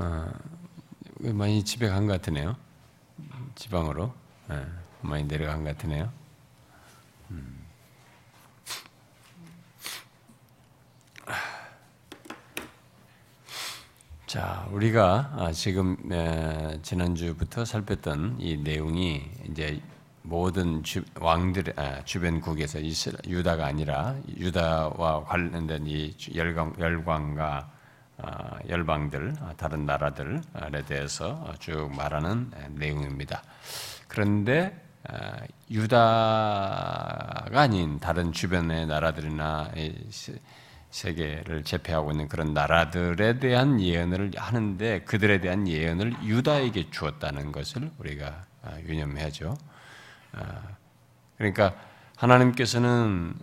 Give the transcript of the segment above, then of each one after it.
어, 많이 집에 간 것 같으네요. 지방으로 네, 많이 내려간 것 같으네요. 음. 자, 우리가 아, 지금 지난주부터 살폈던 이 내용이 이제 모든 주, 왕들 아, 주변국에서 유다가 아니라 유다와 관련된 이 열광, 열광과 아, 열방들 아, 다른 나라들에 대해서 쭉 말하는 내용입니다. 그런데 아, 유다가 아닌 다른 주변의 나라들이나 세계를 제패하고 있는 그런 나라들에 대한 예언을 하는데 그들에 대한 예언을 유다에게 주었다는 것을 우리가 유념해야죠. 그러니까 하나님께서는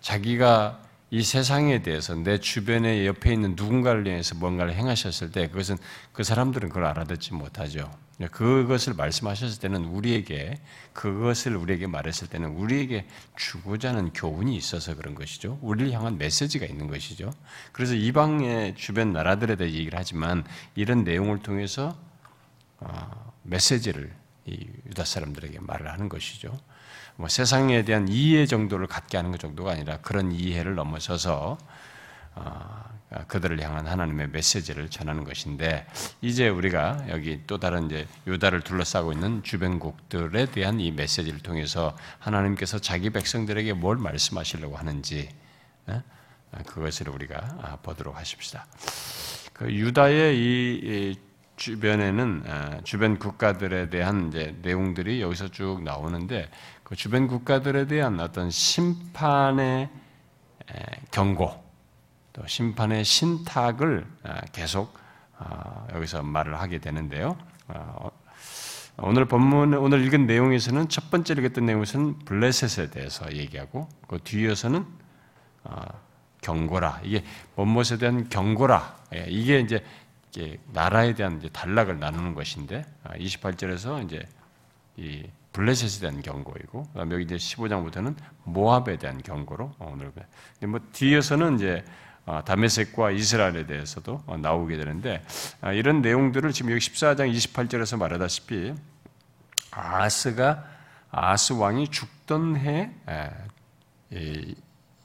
자기가 이 세상에 대해서 내 주변에 옆에 있는 누군가를 위해서 뭔가를 행하셨을 때 그것은 그 사람들은 그걸 알아듣지 못하죠. 그것을 말씀하셨을 때는 우리에게 그것을 우리에게 말했을 때는 우리에게 주고자 하는 교훈이 있어서 그런 것이죠. 우리를 향한 메시지가 있는 것이죠. 그래서 이방의 주변 나라들에 대해 얘기를 하지만 이런 내용을 통해서 어, 메시지를 유다 사람들에게 말을 하는 것이죠. 뭐 세상에 대한 이해 정도를 갖게 하는 것 정도가 아니라 그런 이해를 넘어서서 어, 그들을 향한 하나님의 메시지를 전하는 것인데 이제 우리가 여기 또 다른 이제 유다를 둘러싸고 있는 주변국들에 대한 이 메시지를 통해서 하나님께서 자기 백성들에게 뭘 말씀하시려고 하는지 어? 그것을 우리가 아, 보도록 하십시다. 그 유다의 이 주변에는 어, 주변 국가들에 대한 이제 내용들이 여기서 쭉 나오는데 그 주변 국가들에 대한 어떤 심판의 경고, 또 심판의 신탁을 계속 어, 여기서 말을 하게 되는데요. 어, 오늘 본문 오늘 읽은 내용에서는 첫 번째 읽었던 내용에서는 블레셋에 대해서 얘기하고 그 뒤에서는 어, 경고라 이게 본못에 대한 경고라 예, 이게 이제 나라에 대한 이제 단락을 나누는 것인데 28절에서 아, 이제 이 블레셋에 대한 경고이고 그다음에 여기 이제 15장부터는 모압에 대한 경고로 오늘 뭐 뒤에서는 이제 어, 다메섹과 이스라엘에 대해서도 어, 나오게 되는데 아, 이런 내용들을 지금 여기 14장 28절에서 말하다시피 아스가 아스 왕이 죽던 해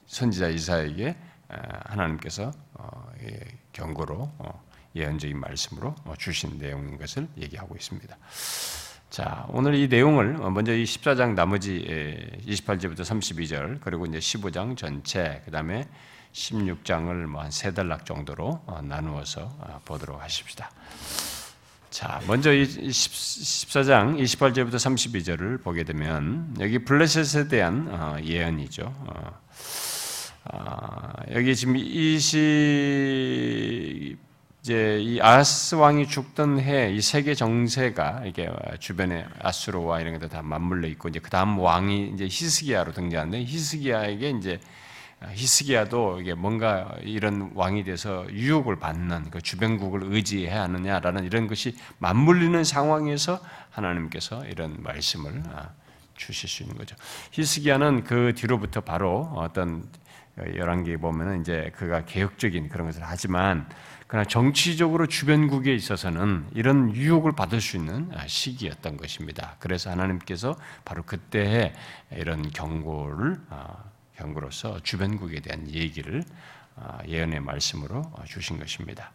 선지자 이사에게 하나님께서 어, 경고로 예언적인 말씀으로 주신 내용인 것을 얘기하고 있습니다. 자, 오늘 이 내용을 먼저 이 14장 나머지 28절부터 32절 그리고 이제 15장 전체 그 다음에 16장을 뭐 한 세 단락 정도로 어, 나누어서 어, 보도록 하십시다. 자, 먼저 이 14장 28절부터 32절을 보게 되면 여기 블레셋에 대한 어, 예언이죠. 여기 지금 20 이제 이 아스 왕이 죽던 해 이 세계 정세가 이게 주변에 아수르와 이런 것들 다 맞물려 있고 이제 그 다음 왕이 이제 히스기야로 등장하는데 히스기야에게 이제 히스기야도 이게 뭔가 이런 왕이 돼서 유혹을 받는 그 주변국을 의지해야 하느냐라는 이런 것이 맞물리는 상황에서 하나님께서 이런 말씀을 아, 주실 수 있는 거죠. 히스기야는 그 뒤로부터 바로 어떤 열왕기에 보면은 이제 그가 개혁적인 그런 것을 하지만 그러나 정치적으로 주변국에 있어서는 이런 유혹을 받을 수 있는 시기였던 것입니다. 그래서 하나님께서 바로 그때에 이런 경고를 아, 경고로서 주변국에 대한 얘기를 아, 예언의 말씀으로 주신 것입니다.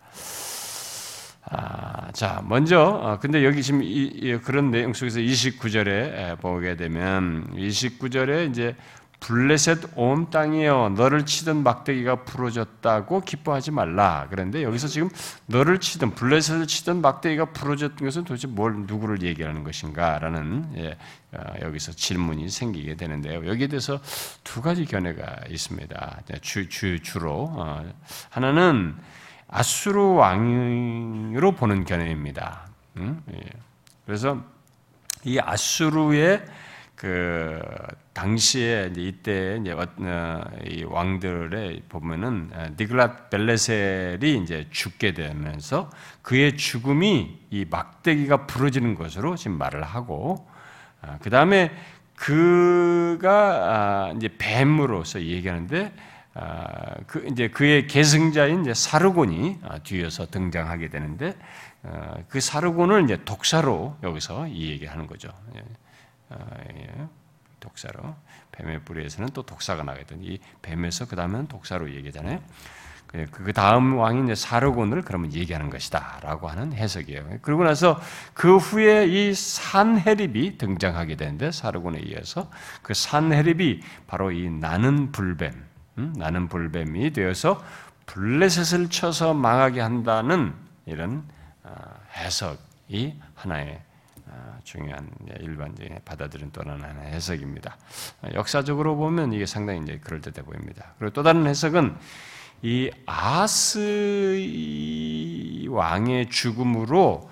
아, 자, 먼저, 어, 근데 여기 지금 이, 그런 내용 속에서 29절에 보게 되면, 29절에 이제 블레셋 온 땅이여 너를 치던 막대기가 부러졌다고 기뻐하지 말라. 그런데 여기서 지금 너를 치던 블레셋을 치던 막대기가 부러졌던 것은 도대체 뭘 누구를 얘기하는 것인가라는 예, 어, 여기서 질문이 생기게 되는데요. 여기에 대해서 두 가지 견해가 있습니다. 주, 주 주로 어, 하나는 아수르 왕으로 보는 견해입니다. 음? 예. 그래서 이 아수르의 그 당시에 이제 이때 이제 어, 이 왕들의 보면은 어, 니글랏 벨레셀이 이제 죽게 되면서 그의 죽음이 이 막대기가 부러지는 것으로 지금 말을 하고 어, 그 다음에 그가 아, 이제 뱀으로서 얘기하는데 아, 그 이제 그의 계승자인 이제 사르곤이 아, 뒤에서 등장하게 되는데 어, 그 사르곤을 이제 독사로 여기서 이 얘기하는 거죠. 예. 아, 예. 독사로 뱀의 뿌리에서는 또 독사가 나거든. 이 뱀에서 그 다음은 독사로 얘기잖아요. 그, 그 다음 왕이 이제 사르곤을 그러면 얘기하는 것이다라고 하는 해석이에요. 그러고 나서 그 후에 이 산헤립이 등장하게 되는데 사르곤에 의해서 그 산헤립이 바로 이 나는 불뱀, 음? 나는 불뱀이 되어서 블레셋을 쳐서 망하게 한다는 이런 어, 해석이 하나의 어, 중요한 일반적인 받아들인 또 하나의 해석입니다. 역사적으로 보면 이게 상당히 이제 그럴듯해 보입니다. 그리고 또 다른 해석은 이 아스 왕의 죽음으로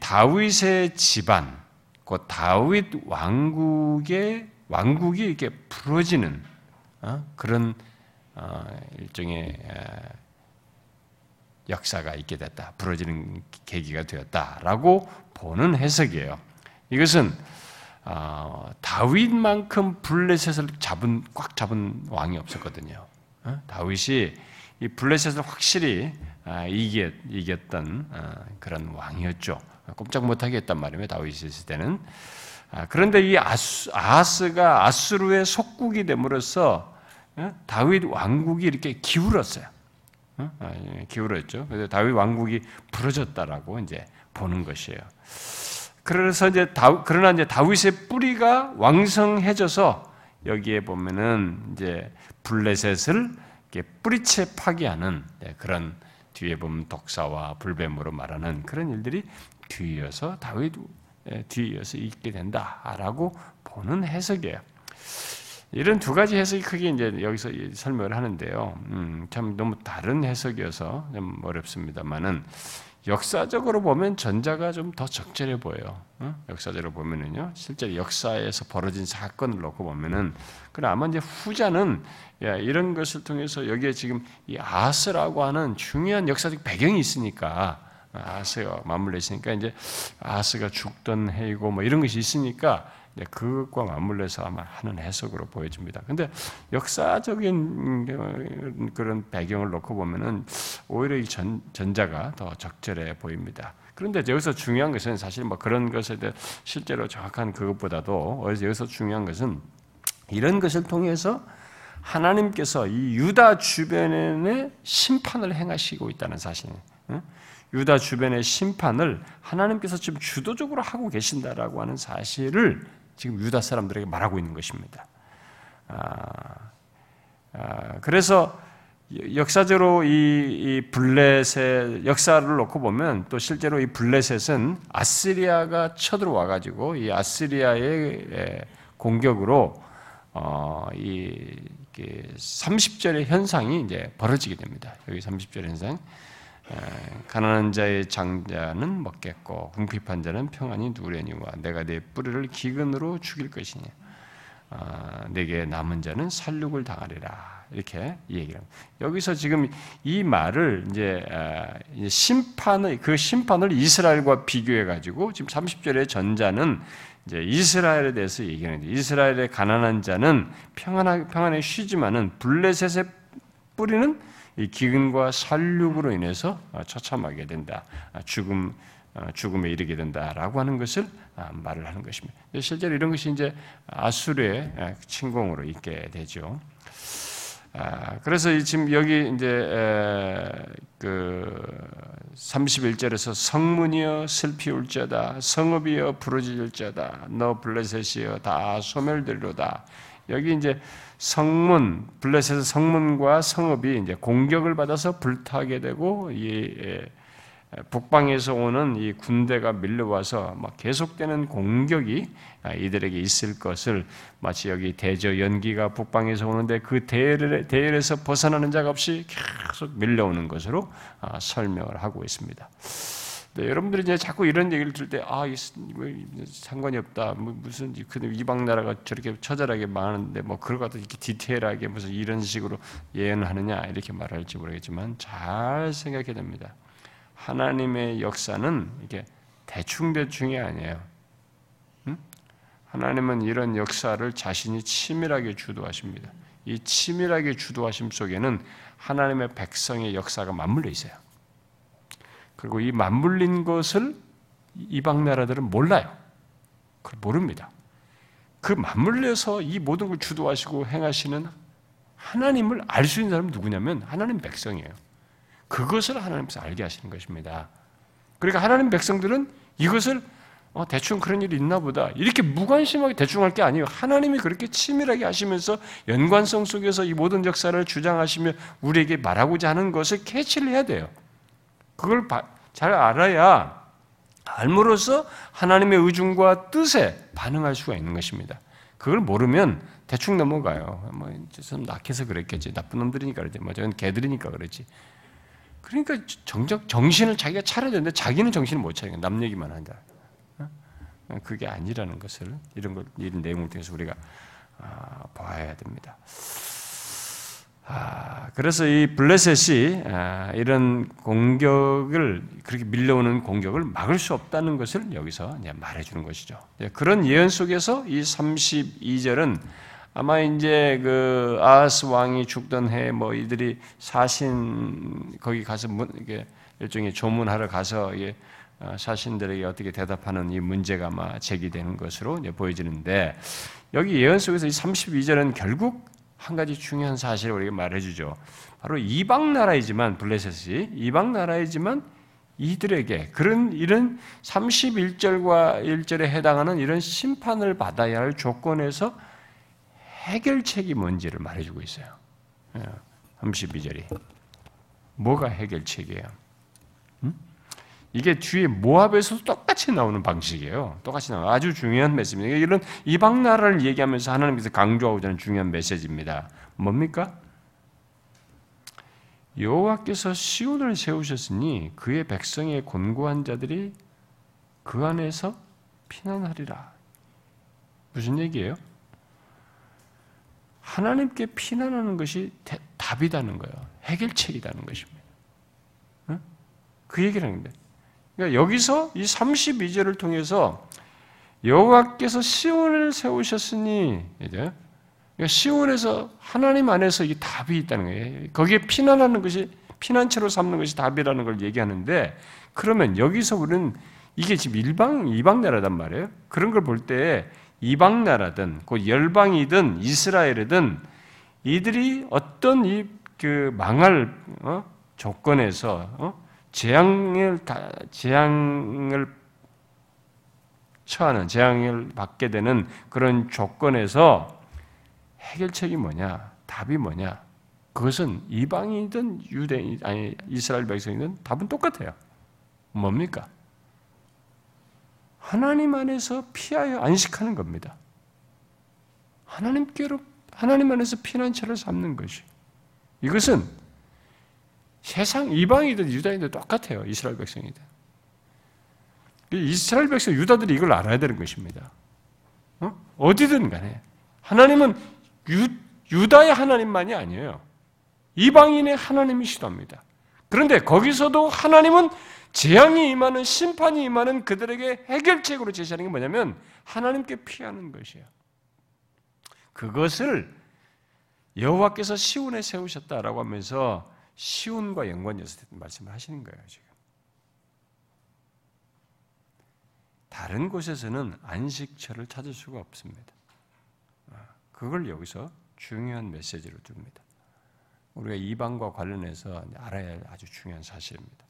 다윗의 집안, 그 다윗 왕국의 왕국이 이렇게 부러지는 어? 그런 어, 일종의 역사가 있게 됐다. 부러지는 계기가 되었다라고 보는 해석이에요. 이것은 어, 다윗만큼 블레셋을 잡은 꽉 잡은 왕이 없었거든요. 어? 다윗이 이 블레셋을 확실히 아, 이겼, 이겼던 어, 그런 왕이었죠. 꼼짝 못하게 했단 말이에요. 다윗이 있을 때는. 아, 그런데 이 아스, 아스가 아스루의 속국이 됨으로써 어? 다윗 왕국이 이렇게 기울었어요. 아, 예, 기울었죠. 그래서 다윗 왕국이 부러졌다라고 이제 보는 것이에요. 그래서 이제 다, 그러나 이제 다윗의 뿌리가 왕성해져서 여기에 보면은 이제 블레셋을 뿌리채 파괴하는 예, 그런 뒤에 보면 독사와 불뱀으로 말하는 그런 일들이 뒤이어서 다윗 예, 뒤이어서 있게 된다라고 보는 해석이에요. 이런 두 가지 해석이 크게 이제 여기서 설명을 하는데요. 음, 참 너무 다른 해석이어서 좀 어렵습니다만은 역사적으로 보면 전자가 좀 더 적절해 보여요. 어? 역사적으로 보면은요, 실제 역사에서 벌어진 사건을 놓고 보면은, 그러 아마 이제 후자는 이런 것을 통해서 여기에 지금 이 아스라고 하는 중요한 역사적 배경이 있으니까 아스가 맞물려 있으니까 이제 아스가 죽던 해이고 뭐 이런 것이 있으니까 그것과 맞물려서 아마 하는 해석으로 보여집니다. 근데 역사적인 그런 배경을 놓고 보면은 오히려 이 전, 전자가 더 적절해 보입니다. 그런데 여기서 중요한 것은 사실 뭐 그런 것에 대해 실제로 정확한 그것보다도 여기서 중요한 것은 이런 것을 통해서 하나님께서 이 유다 주변에 심판을 행하시고 있다는 사실이에요. 유다 주변의 심판을 하나님께서 지금 주도적으로 하고 계신다라고 하는 사실을 지금 유다 사람들에게 말하고 있는 것입니다. 아, 아, 그래서 역사적으로 이, 이 블레셋 역사를 놓고 보면 또 실제로 이 블레셋은 아시리아가 쳐들어와 가지고 이 아시리아의 공격으로 어, 이 30절의 현상이 이제 벌어지게 됩니다. 여기 30절 현상. 가난한 자의 장자는 먹겠고 궁핍한 자는 평안히 누려니와 내가 내 뿌리를 기근으로 죽일 것이냐 아, 내게 남은 자는 살육을 당하리라 이렇게 얘기를 합니다. 여기서 지금 이 말을 이제 아, 심판의 그 심판을 이스라엘과 비교해 가지고 지금 30절의 전자는 이제 이스라엘에 대해서 얘기하는데 이스라엘의 가난한 자는 평안하, 평안에 쉬지만은 블레셋의 뿌리는 이 기근과 살육으로 인해서 어, 처참하게 된다. 아, 죽음 어, 죽음에 이르게 된다라고 하는 것을 아, 말을 하는 것입니다. 실제로 이런 것이 이제 아수르의 아, 침공으로 있게 되죠. 그래서 지금 여기 이제 그 31절에서 성문이여 슬피 울자다 성읍이여 부러질자다 너 블레셋이여 다 소멸되리로다 여기 이제 성문 블레셋의 성문과 성읍이 이제 공격을 받아서 불타게 되고 이 예, 북방에서 오는 이 군대가 밀려와서 막 계속되는 공격이 아, 이들에게 있을 것을 마치 여기 대저 연기가 북방에서 오는데 그 대열에, 대열에서 벗어나는 자가 없이 계속 밀려오는 것으로 아, 설명을 하고 있습니다. 네, 여러분들이 이제 자꾸 이런 얘기를 들을 때, 아, 뭐, 상관이 없다. 뭐, 무슨, 근 이방 나라가 저렇게 처절하게 망하는데, 뭐, 그걸 갖다 이렇게 디테일하게 무슨 이런 식으로 예언하느냐, 이렇게 말할지 모르겠지만, 잘 생각해야 됩니다. 하나님의 역사는 이게 대충대충이 아니에요. 응? 하나님은 이런 역사를 자신이 치밀하게 주도하십니다. 이 치밀하게 주도하심 속에는 하나님의 백성의 역사가 맞물려 있어요. 그리고 이 맞물린 것을 이방 나라들은 몰라요. 그걸 모릅니다. 그 맞물려서 이 모든 걸 주도하시고 행하시는 하나님을 알 수 있는 사람은 누구냐면 하나님 백성이에요. 그것을 하나님께서 알게 하시는 것입니다. 그러니까 하나님 백성들은 이것을 어, 대충 그런 일이 있나 보다. 이렇게 무관심하게 대충 할 게 아니에요. 하나님이 그렇게 치밀하게 하시면서 연관성 속에서 이 모든 역사를 주장하시며 우리에게 말하고자 하는 것을 캐치를 해야 돼요. 그걸 잘 알아야 알므로써 하나님의 의중과 뜻에 반응할 수가 있는 것입니다. 그걸 모르면 대충 넘어가요. 뭐 좀 낙해서 그랬겠지. 나쁜 놈들이니까 그러지. 뭐 저는 개들이니까 그렇지. 그러니까 정적 정신을 자기가 차려야 되는데 자기는 정신을 못 차리는 남 얘기만 한다. 그게 아니라는 것을 이런 것 이런 내용을 통해서 우리가 아, 봐야 됩니다. 아, 그래서 이 블레셋이 아, 이런 공격을 그렇게 밀려오는 공격을 막을 수 없다는 것을 여기서 말해주는 것이죠. 네, 그런 예언 속에서 이 32절은 아마 이제 그 아하스 왕이 죽던 해 뭐 이들이 사신 거기 가서 이게 일종의 조문하러 가서 이게 어, 자신들에게 어떻게 대답하는 이 문제가 아마 제기되는 것으로 보여지는데 여기 예언 속에서 이 32절은 결국 한 가지 중요한 사실을 우리가 말해주죠. 바로 이방 나라이지만 블레셋이 이방 나라이지만 이들에게 그런 이런 31절과 1절에 해당하는 이런 심판을 받아야 할 조건에서 해결책이 뭔지를 말해주고 있어요. 32절이 예, 뭐가 해결책이에요? 이게 뒤에 모압에서도 똑같이 나오는 방식이에요. 똑같이 나와 아주 중요한 메시지입니다. 이런 이방 나라를 얘기하면서 하나님께서 강조하고자 하는 중요한 메시지입니다. 뭡니까? 여호와께서 시온을 세우셨으니 그의 백성의 곤고한 자들이 그 안에서 피난하리라. 무슨 얘기예요? 하나님께 피난하는 것이 답이다는 거예요. 해결책이라는 것입니다. 그 얘기를 하는데 그러니까 여기서 이 32절을 통해서 여호와께서 시온을 세우셨으니 이제 그러니까 시온에서 하나님 안에서 이 답이 있다는 거예요. 거기에 피난하는 것이 피난처로 삼는 것이 답이라는 걸 얘기하는데 그러면 여기서 우리는 이게 지금 일방 이방 나라단 말이에요. 그런 걸 볼 때 이방 나라든 그 열방이든 이스라엘이든 이들이 어떤 이 그 망할 어? 조건에서 어? 재앙을 재앙을 처하는 재앙을 받게 되는 그런 조건에서 해결책이 뭐냐? 답이 뭐냐? 그것은 이방이든 유대인 아니 이스라엘 백성이든 답은 똑같아요. 뭡니까? 하나님 안에서 피하여 안식하는 겁니다. 하나님께로 하나님 안에서 피난처를 삼는 것이 이것은 세상 이방이든 유다인든 똑같아요. 이스라엘 백성이든. 이스라엘 백성 유다들이 이걸 알아야 되는 것입니다. 어? 디든 간에 하나님은 유, 유다의 하나님만이 아니에요. 이방인의 하나님이시도 합니다. 그런데 거기서도 하나님은 재앙이 임하는 심판이 임하는 그들에게 해결책으로 제시하는 게 뭐냐면 하나님께 피하는 것이에요. 그것을 여호와께서 시온에 세우셨다라고 하면서 시온과 연관해서 말씀을 하시는 거예요, 지금. 다른 곳에서는 안식처를 찾을 수가 없습니다. 아, 그걸 여기서 중요한 메시지로 둡니다. 우리가 이방과 관련해서 알아야 할 아주 중요한 사실입니다.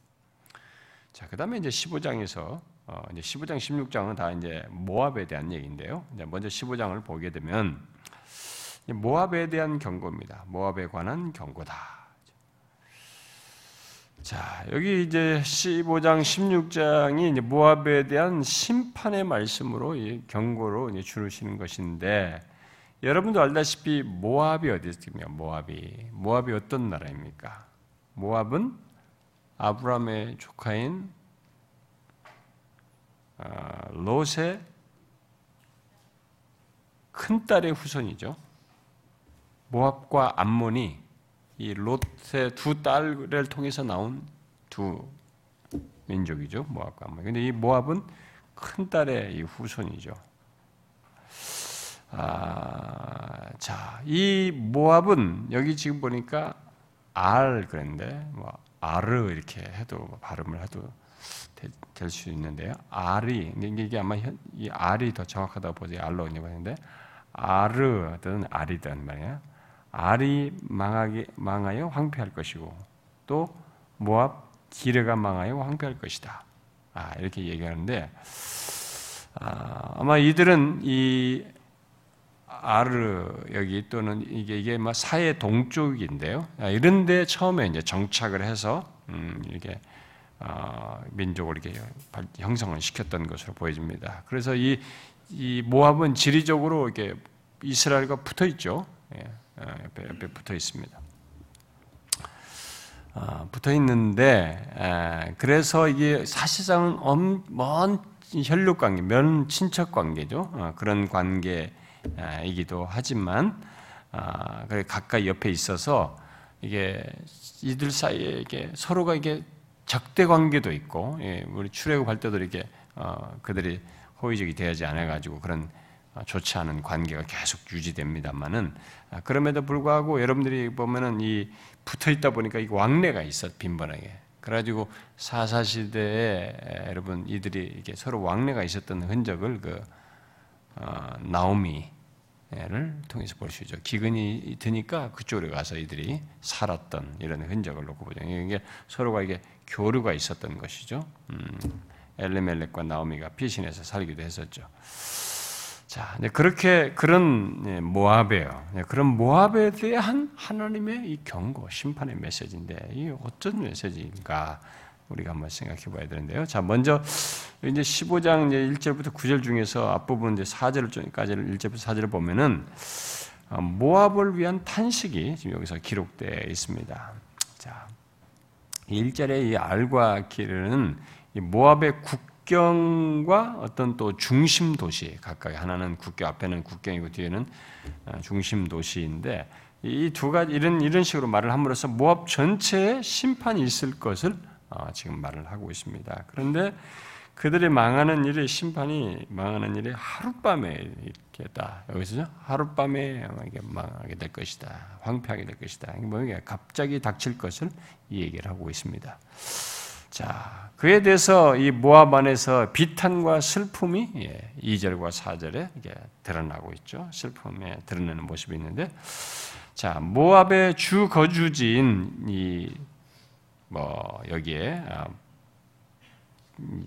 자, 그 다음에 이제 15장에서, 어, 이제 15장, 16장은 다 이제 모압에 대한 얘기인데요. 이제 먼저 15장을 보게 되면, 모압에 대한 경고입니다. 모압에 관한 경고다. 자, 여기 이제 15장, 16장이 이제 모압에 대한 심판의 말씀으로 경고로 이제 주시는 것인데, 여러분도 알다시피 모압이 어디 있습니까? 모압이. 모압이 어떤 나라입니까? 모압은 아브라함의 조카인 아, 롯의 큰 딸의 후손이죠. 모압과 암몬이 이 롯의 두 딸을 통해서 나온 두 민족이죠. 모압과 암몬. 근데 이 모압은 큰 딸의 이 후손이죠. 아, 자, 이 모압은 여기 지금 보니까 알 그랬는데 뭐 아르 이렇게 해도 뭐 발음을 해도 될 수 있는데요. 알이 이게 아마 이 알이 더 정확하다고 보지 알로 있는데 아르든 알이든 말이야. 알이 망하게 망하여 황폐할 것이고 또 모압 기르가 망하여 황폐할 것이다. 아, 이렇게 얘기하는데 아, 아마 이들은 이 아르 여기 또는 이게 이게 막 사해 동쪽인데요. 아, 이런데 처음에 이제 정착을 해서 음, 이렇게 어, 민족을 이렇게 형성을 시켰던 것으로 보여집니다. 그래서 이, 이 모압은 지리적으로 이렇게 이스라엘과 붙어 있죠. 예, 어, 옆에, 옆에 붙어 있습니다. 어, 붙어 있는데 그래서 이게 사실상은 먼 혈육 관계, 면 친척 관계죠. 어, 그런 관계이기도 하지만 아, 가까이 옆에 있어서 이게 이들 사이에 이게 서로가 이게 적대 관계도 있고, 예, 우리 출애굽할 때도 이렇게 어, 그들이 호의적이 되지 않아 가지고 그런 좋지 않은 관계가 계속 유지됩니다만은 아, 그럼에도 불구하고 여러분들이 보면은 이 붙어 있다 보니까 이 왕래가 있어 빈번하게. 그래가지고 사사 시대에 여러분 이들이 이게 서로 왕래가 있었던 흔적을 그 어, 나오미를 통해서 볼 수 있죠. 기근이 드니까 그쪽으로 가서 이들이 살았던 이런 흔적을 놓고 보죠. 이게 서로가 이게 교류가 있었던 것이죠. 음, 엘레멜렉과 나오미가 피신해서 살기도 했었죠. 자, 그렇게 그런 예, 모압이에요. 예, 그런 모압에 대한 하나님의 이 경고, 심판의 메시지인데 이 어떤 메시지인가 우리가 한번 생각해 봐야 되는데요. 자, 먼저 이제 15장 이제 1절부터 9절 중에서 앞부분 이제 4절까지를 1절부터 4절을 보면은 어, 모압을 위한 탄식이 지금 여기서 기록되어 있습니다. 자, 1절의 이 알과 기르는 모압의 국 국경과 어떤 또 중심 도시 가까이 하나는 국경 앞에는 국경이고 뒤에는 어, 중심 도시인데 이 두 가지 이런 이런 식으로 말을 함으로써 모압 전체에 심판이 있을 것을 어, 지금 말을 하고 있습니다. 그런데 그들의 망하는 일의 심판이 망하는 일이 하룻밤에 있겠다. 여기서 하룻밤에 망하게 될 것이다. 황폐하게 될 것이다. 뭐 이게 갑자기 닥칠 것을 이 얘기를 하고 있습니다. 자, 그에 대해서 이 모압 안에서 비탄과 슬픔이 2절과 예, 4절에 이게 드러나고 있죠. 슬픔에 드러내는 모습이 있는데, 자, 모압의 주 거주지인 이, 뭐, 여기에 아,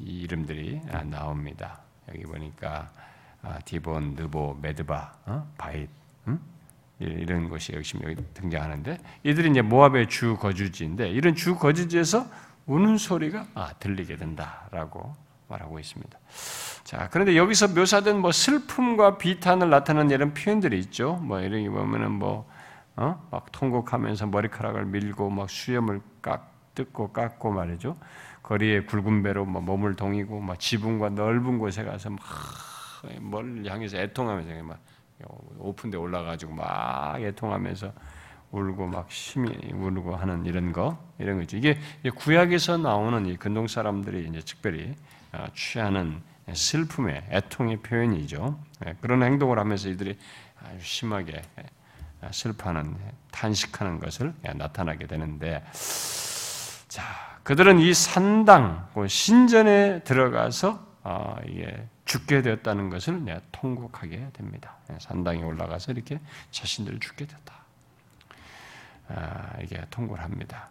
이름들이 아, 나옵니다. 여기 보니까 아, 디본, 느보, 메드바, 어? 바잇, 음? 이런 것이 여기 등장하는데 이들이 이제 모압의 주 거주지인데 이런 주 거주지에서 우는 소리가 아, 들리게 된다라고 말하고 있습니다. 자, 그런데 여기서 묘사된 뭐 슬픔과 비탄을 나타내는 이런 표현들이 있죠. 뭐 이런 게 보면은 뭐, 어? 막 통곡하면서 머리카락을 밀고 막 수염을 깎, 뜯고 깎고 말이죠. 거리에 굵은 배로 뭐 몸을 동이고 막 지붕과 넓은 곳에 가서 막멀 향해서 애통하면서 막 오픈돼 올라가지고 막 애통하면서 울고 막 심히 울고 하는 이런 거 이런 거죠. 이게 구약에서 나오는 이 근동 사람들이 이제 특별히 아, 취하는 슬픔의 애통의 표현이죠. 예, 그런 행동을 하면서 이들이 아주 심하게 아, 슬퍼하는 탄식하는 것을 나타나게 되는데 자 그들은 이 산당 그 신전에 들어가서 아, 이게 죽게 되었다는 것을 통곡하게 됩니다. 예, 산당에 올라가서 이렇게 자신들을 죽게 됐다. 아, 이게 통곡을 합니다.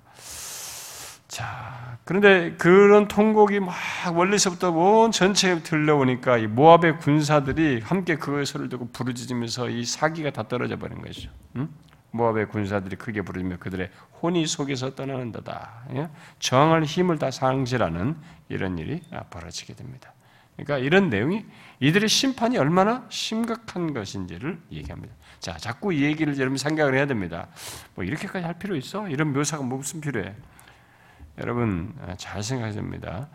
자, 그런데 그런 통곡이 막 멀리서부터 온 전체에 들려오니까 이 모압의 군사들이 함께 그 소리를 듣고 부르짖으면서 이 사기가 다 떨어져 버린 것이죠. 응? 모압의 군사들이 크게 부르짖며 그들의 혼이 속에서 떠나는다다. 예? 저항할 힘을 다 상실하는 이런 일이 벌어지게 됩니다. 그러니까 이런 내용이 이들의 심판이 얼마나 심각한 것인지를 얘기합니다. 자, 자꾸 이 얘기를 여러분 생각을 해야 됩니다. 뭐 이렇게까지 할 필요 있어? 이런 묘사가 무슨 필요해? 여러분 아, 잘 생각해야 됩니다.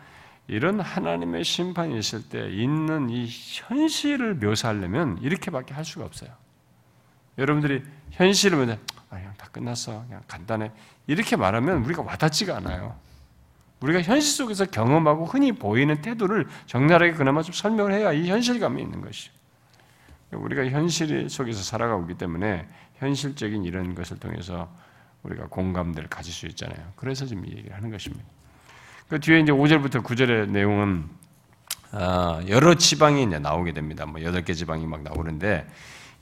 이런 하나님의 심판이 있을 때 있는 이 현실을 묘사하려면 이렇게밖에 할 수가 없어요. 여러분들이 현실을 보면 아, 그냥 다 끝났어. 그냥 간단해. 이렇게 말하면 우리가 와닿지가 않아요. 우리가 현실 속에서 경험하고 흔히 보이는 태도를 적나라하게 그나마 좀 설명을 해야 이 현실감이 있는 것이. 우리가 현실 속에서 살아가고 있기 때문에 현실적인 이런 것을 통해서 우리가 공감대를 가질 수 있잖아요. 그래서 지금 이 얘기를 하는 것입니다. 그 뒤에 이제 5절부터 9절의 내용은 아, 여러 지방이 이제 나오게 됩니다. 뭐 여덟 개 지방이 막 나오는데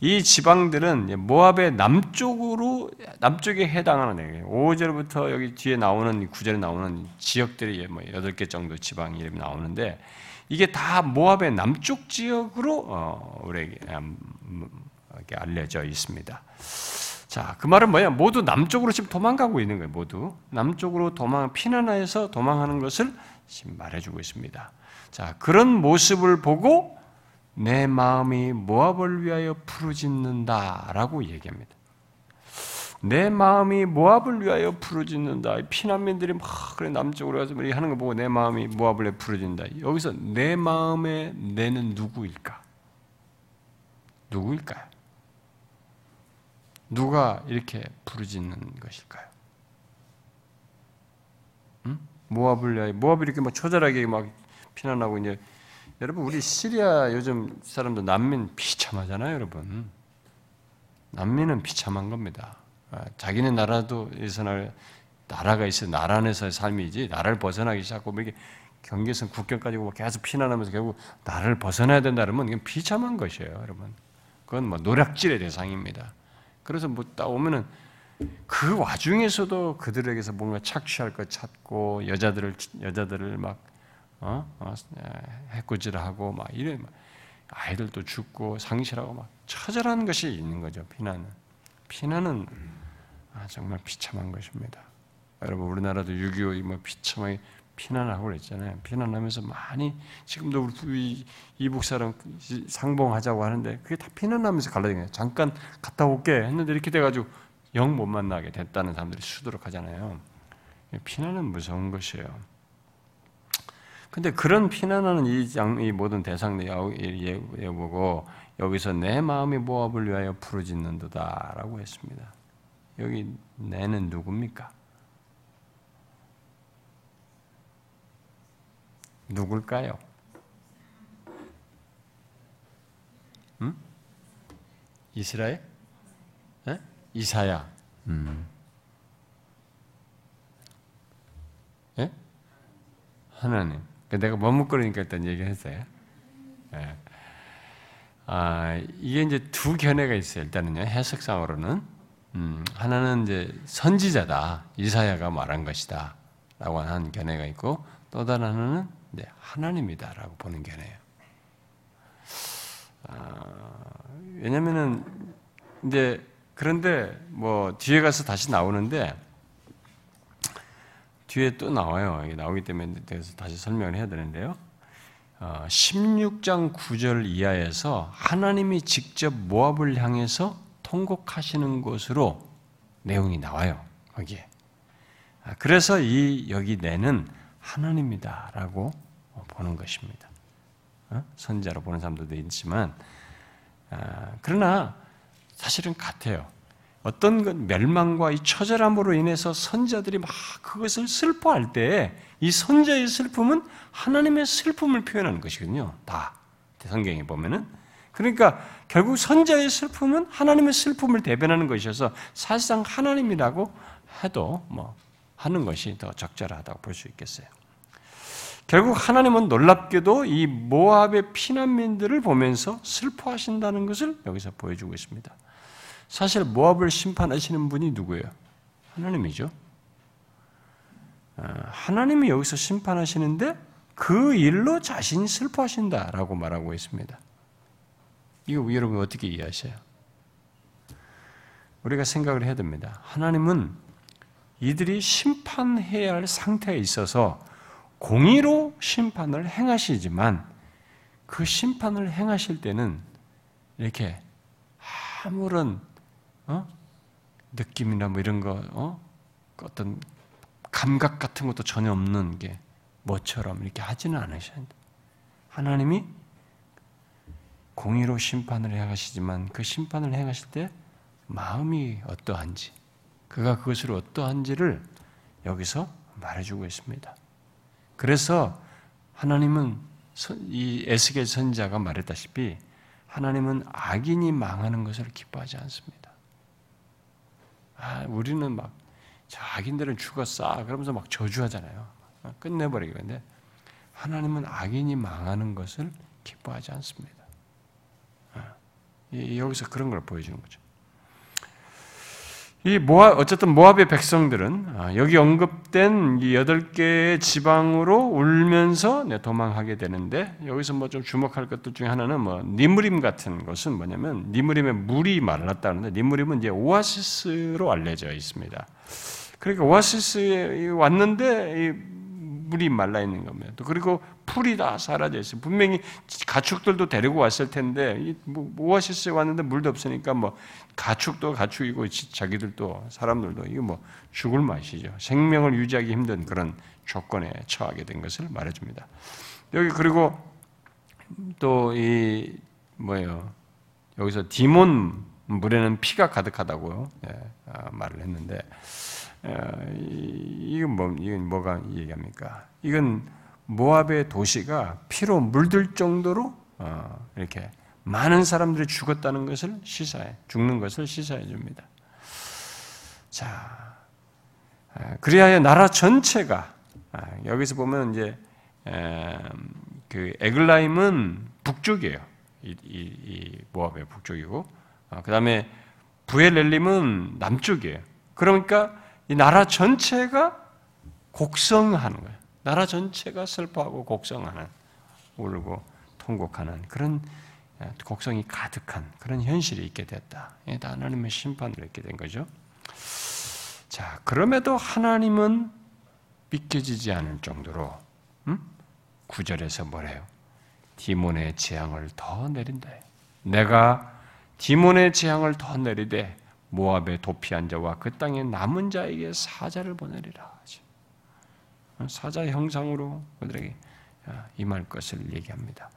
이 지방들은 모압의 남쪽으로 남쪽에 해당하는 애예요. 5절부터 여기 뒤에 나오는 9절에 나오는 지역들이 뭐 여덟 개 정도 지방 이름이 나오는데 이게 다 모압의 남쪽 지역으로 어, 우리에게 음, 알려져 있습니다. 자, 그 말은 뭐야? 모두 남쪽으로 지금 도망가고 있는 거예요. 모두 남쪽으로 도망 피난해서 도망하는 것을 지금 말해주고 있습니다. 자, 그런 모습을 보고 내 마음이 모압을 위하여 부르짖는다라고 얘기합니다. 내 마음이 모압을 위하여 부르짖는다. 피난민들이 막 그래 남쪽으로 가서 하는 거 보고 내 마음이 모압을 위하여 부르짖는다. 여기서 내 마음의 내는 누구일까? 누구일까요? 누가 이렇게 부르짖는 것일까요? 응? 모압을 위하여 모압이 이렇게 막 처절하게 막 피난하고 이제 여러분 우리 시리아 요즘 사람들 난민 비참하잖아요, 여러분. 난민은 비참한 겁니다. 아, 자기네 나라도 있으나 나라가 있어 나라 안에서의 삶이지 나라를 벗어나기 시작하고 뭐 이게 경계선 국경까지 뭐 계속 피난하면서 결국 나라를 벗어나야 된다 그러면 이건 비참한 것이에요, 여러분. 그건 뭐 노략질의 대상입니다. 그래서 뭐 따오면은 그 와중에서도 그들에게서 뭔가 착취할 것 찾고 여자들을 여자들을 막 어? 어 해꾸질하고 막 이래 아이들도 죽고 상실하고 막 처절한 것이 있는 거죠. 피난은 피난은 아, 정말 비참한 것입니다. 여러분 우리나라도 6.25뭐 비참하게 피난하고 그랬잖아요. 피난하면서 많이 지금도 우리 이북 사람 상봉하자고 하는데 그게 다 피난하면서 갈라진 거예요. 잠깐 갔다 올게 했는데 이렇게 돼가지고 영 못 만나게 됐다는 사람들이 수두룩 하잖아요. 피난은 무서운 것이에요. 근데 그런 피난하는 이, 장, 이 모든 대상들 보고 여기서 내 마음이 모압을 위하여 부르짖는도다라고 했습니다. 여기 내는 누굽니까? 누굴까요? 음? 이스라엘? 네? 이사야. 음. 네? 하나님. 그러니까 내가 머뭇거리니까 일단 얘기했어요. 네. 아, 이게 이제 두 견해가 있어요. 일단은요, 해석상으로는. 음, 하나는 이제 선지자다. 이사야가 말한 것이다. 라고 하는 견해가 있고, 또 다른 하나는 네, 하나님이다라고 보는 견해예요. 아, 왜냐면은 이제 그런데 뭐 뒤에 가서 다시 나오는데 뒤에 또 나와요. 나오기 때문에 대해서 다시 설명을 해야 되는데요. 16장 어, 9절 이하에서 하나님이 직접 모압을 향해서 통곡하시는 것으로 내용이 나와요. 거기에. 아, 그래서 이 여기 내는 하나님이다라고 보는 것입니다. 어? 선자로 보는 사람들도 있지만 아, 그러나 사실은 같아요. 어떤 것 멸망과 이 처절함으로 인해서 선자들이 막 그것을 슬퍼할 때 이 선자의 슬픔은 하나님의 슬픔을 표현하는 것이거든요. 다 성경에 보면은 그러니까 결국 선자의 슬픔은 하나님의 슬픔을 대변하는 것이어서 사실상 하나님이라고 해도 뭐 하는 것이 더 적절하다고 볼 수 있겠어요. 결국 하나님은 놀랍게도 이 모압의 피난민들을 보면서 슬퍼하신다는 것을 여기서 보여주고 있습니다. 사실 모압을 심판하시는 분이 누구예요? 하나님이죠. 아, 하나님이 여기서 심판하시는데 그 일로 자신이 슬퍼하신다라고 말하고 있습니다. 이거 여러분 어떻게 이해하셔요? 우리가 생각을 해야 됩니다. 하나님은 이들이 심판해야 할 상태에 있어서 공의로 심판을 행하시지만 그 심판을 행하실 때는 이렇게 아무런 어? 느낌이나 뭐 이런 거 어? 어떤 감각 같은 것도 전혀 없는 게 뭐처럼 이렇게 하지는 않으셔야 돼. 하나님이 공의로 심판을 행하시지만 그 심판을 행하실 때 마음이 어떠한지, 그가 그것을 어떠한지를 여기서 말해주고 있습니다. 그래서 하나님은 이 에스겔 선자가 말했다시피 하나님은 악인이 망하는 것을 기뻐하지 않습니다. 아, 우리는 막, 저 악인들은 죽었어. 그러면서 막 저주하잖아요. 끝내버리겠는데, 하나님은 악인이 망하는 것을 기뻐하지 않습니다. 아, 여기서 그런 걸 보여주는 거죠. 이 모압 어쨌든 모압의 백성들은 아, 여기 언급된 이 여덟 개의 지방으로 울면서 도망하게 되는데 여기서 뭐 좀 주목할 것들 중에 하나는 뭐 니무림 같은 것은 뭐냐면 니무림의 물이 말랐다는데 니무림은 이제 오아시스로 알려져 있습니다. 그러니까 오아시스에 왔는데 물이 말라 있는 겁니다. 또 그리고 풀이 다 사라져 있어요. 분명히 가축들도 데리고 왔을 텐데 뭐 오아시스에 왔는데 물도 없으니까 뭐 가축도 가축이고 자기들도 사람들도 이거 뭐 죽을 맛이죠. 생명을 유지하기 힘든 그런 조건에 처하게 된 것을 말해줍니다. 여기 그리고 또 이 뭐예요? 여기서 디몬 물에는 피가 가득하다고 예, 아, 말을 했는데 어, 이건 뭐 이건 뭐가 얘기합니까? 이건 모압의 도시가 피로 물들 정도로 어, 이렇게 많은 사람들이 죽었다는 것을 시사해 죽는 것을 시사해 줍니다. 자, 아, 그리하여 나라 전체가 아, 여기서 보면 이제 그 에글라임은 북쪽이에요. 이, 모압의 북쪽이고, 어, 그 다음에 부엘렐림은 남쪽이에요. 그러니까 이 나라 전체가 곡성하는 거예요. 나라 전체가 슬퍼하고 곡성하는, 울고 통곡하는 그런 곡성이 가득한 그런 현실이 있게 됐다. 하나님의 심판을 있게 된 거죠. 자, 그럼에도 하나님은 믿겨지지 않을 정도로 음? 구절에서 뭐래요? 디몬의 재앙을 더 내린다. 내가 디몬의 재앙을 더 내리되 모압의 도피한 자와 그 땅의 남은 자에게 사자를 보내리라. 사자 형상으로 그들에게 임할 것을 얘기합니다.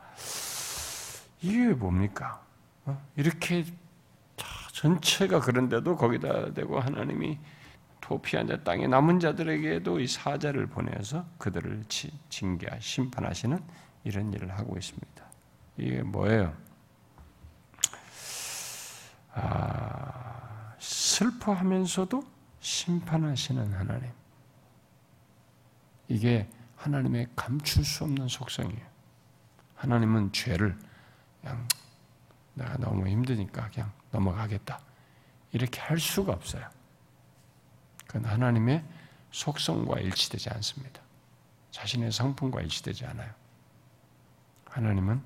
이게 뭡니까? 어? 이렇게 전체가 그런데도 거기다 대고 하나님이 도피한 자 땅에 남은 자들에게도 이 사자를 보내서 그들을 징계 심판하시는 이런 일을 하고 있습니다. 이게 뭐예요? 아, 슬퍼하면서도 심판하시는 하나님. 이게 하나님의 감출 수 없는 속성이에요. 하나님은 죄를 그냥 내가 너무 힘드니까 그냥 넘어가겠다. 이렇게 할 수가 없어요. 그건 하나님의 속성과 일치되지 않습니다. 자신의 성품과 일치되지 않아요. 하나님은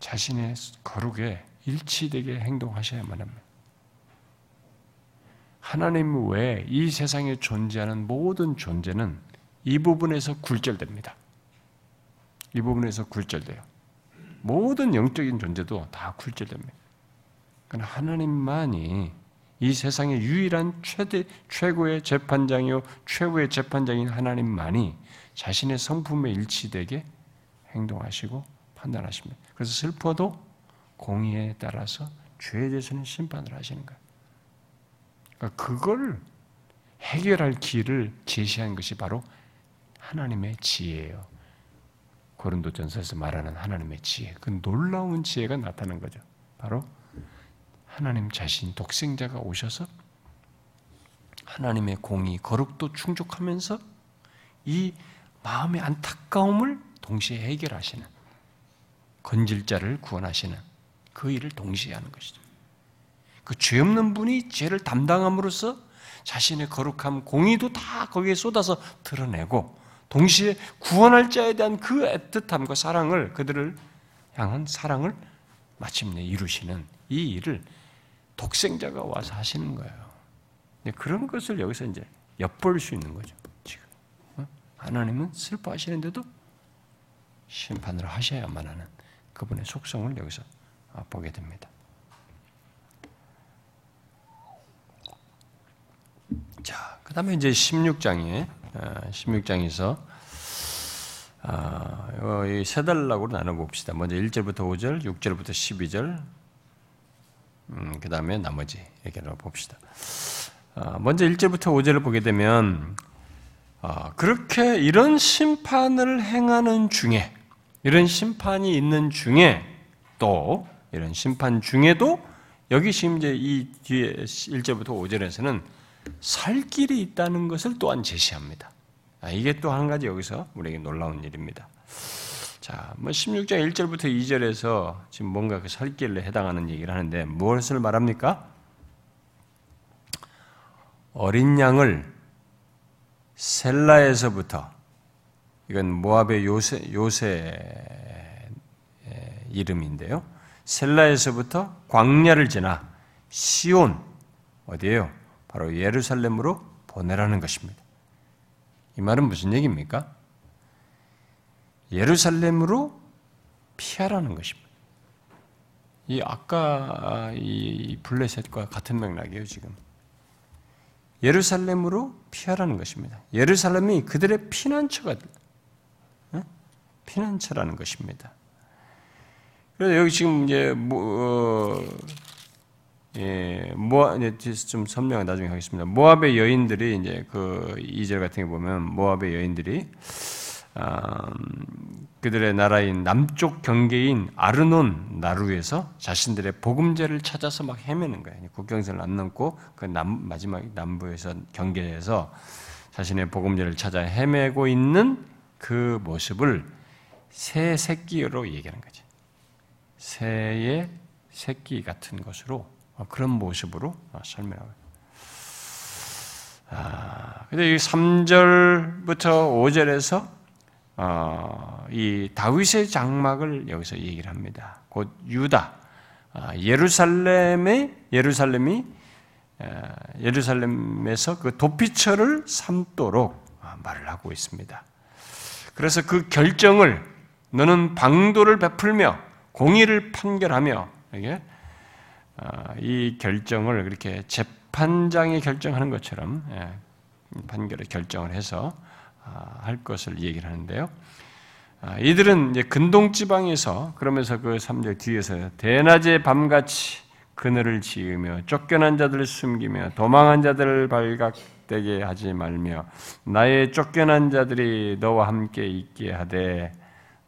자신의 거룩에 일치되게 행동하셔야만 합니다. 하나님 외에 이 세상에 존재하는 모든 존재는 이 부분에서 굴절됩니다. 이 부분에서 굴절돼요. 모든 영적인 존재도 다 굴절됩니다. 그러나 하나님만이 이 세상의 유일한 최대, 최고의 재판장이요, 최고의 재판장인 하나님만이 자신의 성품에 일치되게 행동하시고 판단하십니다. 그래서 슬퍼도 공의에 따라서 죄에 대해서는 심판을 하시는 거예요. 그러니까 그걸 해결할 길을 제시한 것이 바로 하나님의 지혜예요. 고린도전서에서 말하는 하나님의 지혜, 그 놀라운 지혜가 나타난 거죠. 바로 하나님 자신 독생자가 오셔서 하나님의 공의, 거룩도 충족하면서 이 마음의 안타까움을 동시에 해결하시는 건질 자를 구원하시는 그 일을 동시에 하는 것이죠. 그 죄 없는 분이 죄를 담당함으로써 자신의 거룩함, 공의도 다 거기에 쏟아서 드러내고 동시에 구원할 자에 대한 그 애틋함과 사랑을 그들을 향한 사랑을 마침내 이루시는 이 일을 독생자가 와서 하시는 거예요. 그런 것을 여기서 이제 엿볼 수 있는 거죠. 지금 어? 하나님은 슬퍼하시는데도 심판을 하셔야만 하는 그분의 속성을 여기서 보게 됩니다. 자, 그 다음에 이제 16장에, 16장에서, 아, 세 달락으로 나눠봅시다. 먼저 1절부터 5절, 6절부터 12절, 음, 그 다음에 나머지 얘기를 봅시다. 아, 먼저 1절부터 5절을 보게 되면, 아, 그렇게 이런 심판을 행하는 중에, 이런 심판이 있는 중에, 또 이런 심판 중에도 여기 지금 이제 이 뒤에 1절부터 5절에서는 살 길이 있다는 것을 또한 제시합니다. 아, 이게 또 한 가지 여기서 우리에게 놀라운 일입니다. 자, 뭐 16장 1절부터 2절에서 지금 뭔가 그 살길에 해당하는 얘기를 하는데 무엇을 말합니까? 어린 양을 셀라에서부터 이건 모압의 요새 요새 이름인데요. 셀라에서부터 광야를 지나 시온 어디에요? 바로 예루살렘으로 보내라는 것입니다. 이 말은 무슨 얘기입니까? 예루살렘으로 피하라는 것입니다. 이 아까 이 블레셋과 같은 맥락이에요, 지금. 예루살렘으로 피하라는 것입니다. 예루살렘이 그들의 피난처가 피난처라는 것입니다. 그래서 여기 지금 이제 뭐, 어, 예, 모아, 이제 좀 설명을 나중에 하겠습니다. 모압의 여인들이 이제 그 2절 같은 게 보면 모압의 여인들이 음, 그들의 나라인 남쪽 경계인 아르논 나루에서 자신들의 복음제를 찾아서 막 헤매는 거예요. 국경선을 안 넘고 그 남, 마지막 남부에서 경계에서 자신의 복음제를 찾아 헤매고 있는 그 모습을 새 새끼로 얘기하는 거죠. 새의 새끼 같은 것으로 그런 모습으로 설명하고 아, 근데 이 3절부터 5절에서 어, 이 다윗의 장막을 여기서 얘기를 합니다. 곧 유다, 아, 예루살렘의 예루살렘이 예루살렘에서 그 도피처를 삼도록 아, 말을 하고 있습니다. 그래서 그 결정을 너는 방도를 베풀며 공의를 판결하며 이게 아, 이 결정을 그렇게 재판장이 결정하는 것처럼 예, 판결을 결정을 해서 아, 할 것을 얘기를 하는데요. 아, 이들은 이제 근동 지방에서 그러면서 그 3절 뒤에서 대낮에 밤같이 그늘을 지으며 쫓겨난 자들을 숨기며 도망한 자들을 발각되게 하지 말며 나의 쫓겨난 자들이 너와 함께 있게 하되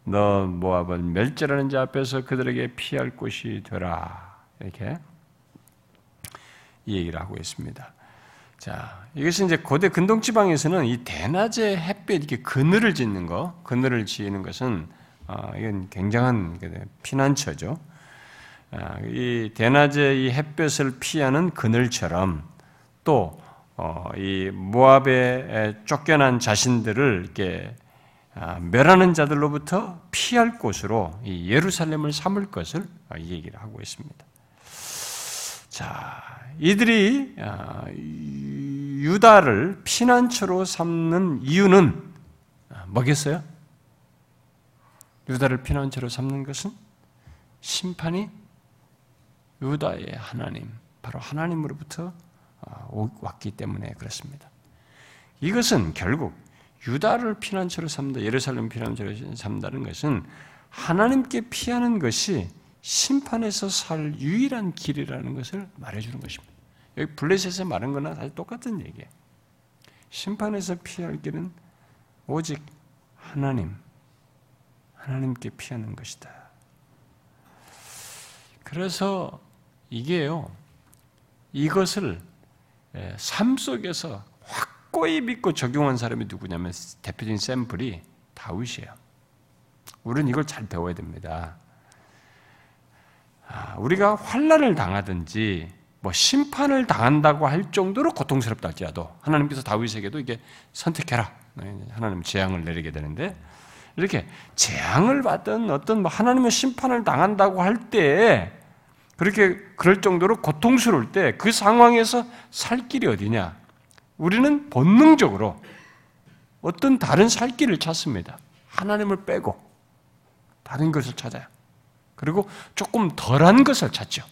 너 모압은 멸절하는 자 앞에서 그들에게 피할 곳이 되라 이렇게 이 얘기를 하고 있습니다. 자, 이것이 이제 고대 근동 지방에서는 이 대낮에 햇빛 이렇게 그늘을 짓는 거, 그늘을 지는 것은 어, 이건 굉장한 피난처죠. 아, 이 대낮에 이 햇볕을 피하는 그늘처럼 또이 어, 모압에 쫓겨난 자신들을 이렇게 아, 멸하는 자들로부터 피할 곳으로 이 예루살렘을 삼을 것을 얘기를 하고 있습니다. 자, 이들이 아, 유다를 피난처로 삼는 이유는 아, 뭐겠어요? 유다를 피난처로 삼는 것은 심판이 유다의 하나님, 바로 하나님으로부터 아, 왔기 때문에 그렇습니다. 이것은 결국 유다를 피난처로 삼다, 예루살렘 피난처로 삼다는 것은 하나님께 피하는 것이 심판에서 살 유일한 길이라는 것을 말해주는 것입니다. 여기 블레셋에 말한 거나 사실 똑같은 얘기예요. 심판에서 피할 길은 오직 하나님, 하나님께 피하는 것이다. 그래서 이게요, 이것을 삶 속에서 확고히 믿고 적용한 사람이 누구냐면 대표적인 샘플이 다윗이에요. 우리는 이걸 잘 배워야 됩니다. 아, 우리가 환란을 당하든지 뭐 심판을 당한다고 할 정도로 고통스럽다 할지라도 하나님께서 다윗에게도 이게 선택해라. 하나님 재앙을 내리게 되는데 이렇게 재앙을 받던 어떤 뭐 하나님의 심판을 당한다고 할때 그렇게 그럴 정도로 고통스러울 때 그 상황에서 살 길이 어디냐? 우리는 본능적으로 어떤 다른 살 길을 찾습니다. 하나님을 빼고 다른 것을 찾아요. 그리고 조금 덜한 것을 찾죠.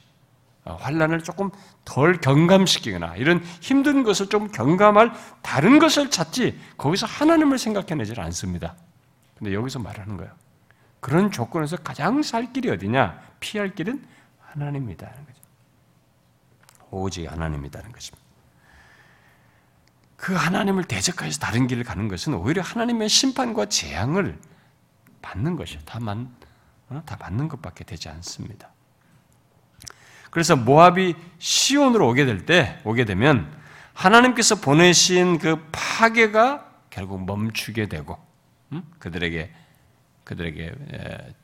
어, 환란을 조금 덜 경감시키거나 이런 힘든 것을 좀 경감할 다른 것을 찾지 거기서 하나님을 생각해내질 않습니다. 근데 여기서 말하는 거예요. 그런 조건에서 가장 살 길이 어디냐? 피할 길은 하나님이다는 거죠. 오직 하나님이다는 것입니다. 그 하나님을 대적해서 다른 길을 가는 것은 오히려 하나님의 심판과 재앙을 받는 것이에요. 다만 어? 다 맞는 것밖에 되지 않습니다. 그래서 모압이 시온으로 오게 될 때, 오게 되면 하나님께서 보내신 그 파괴가 결국 멈추게 되고, 음? 그들에게 그들에게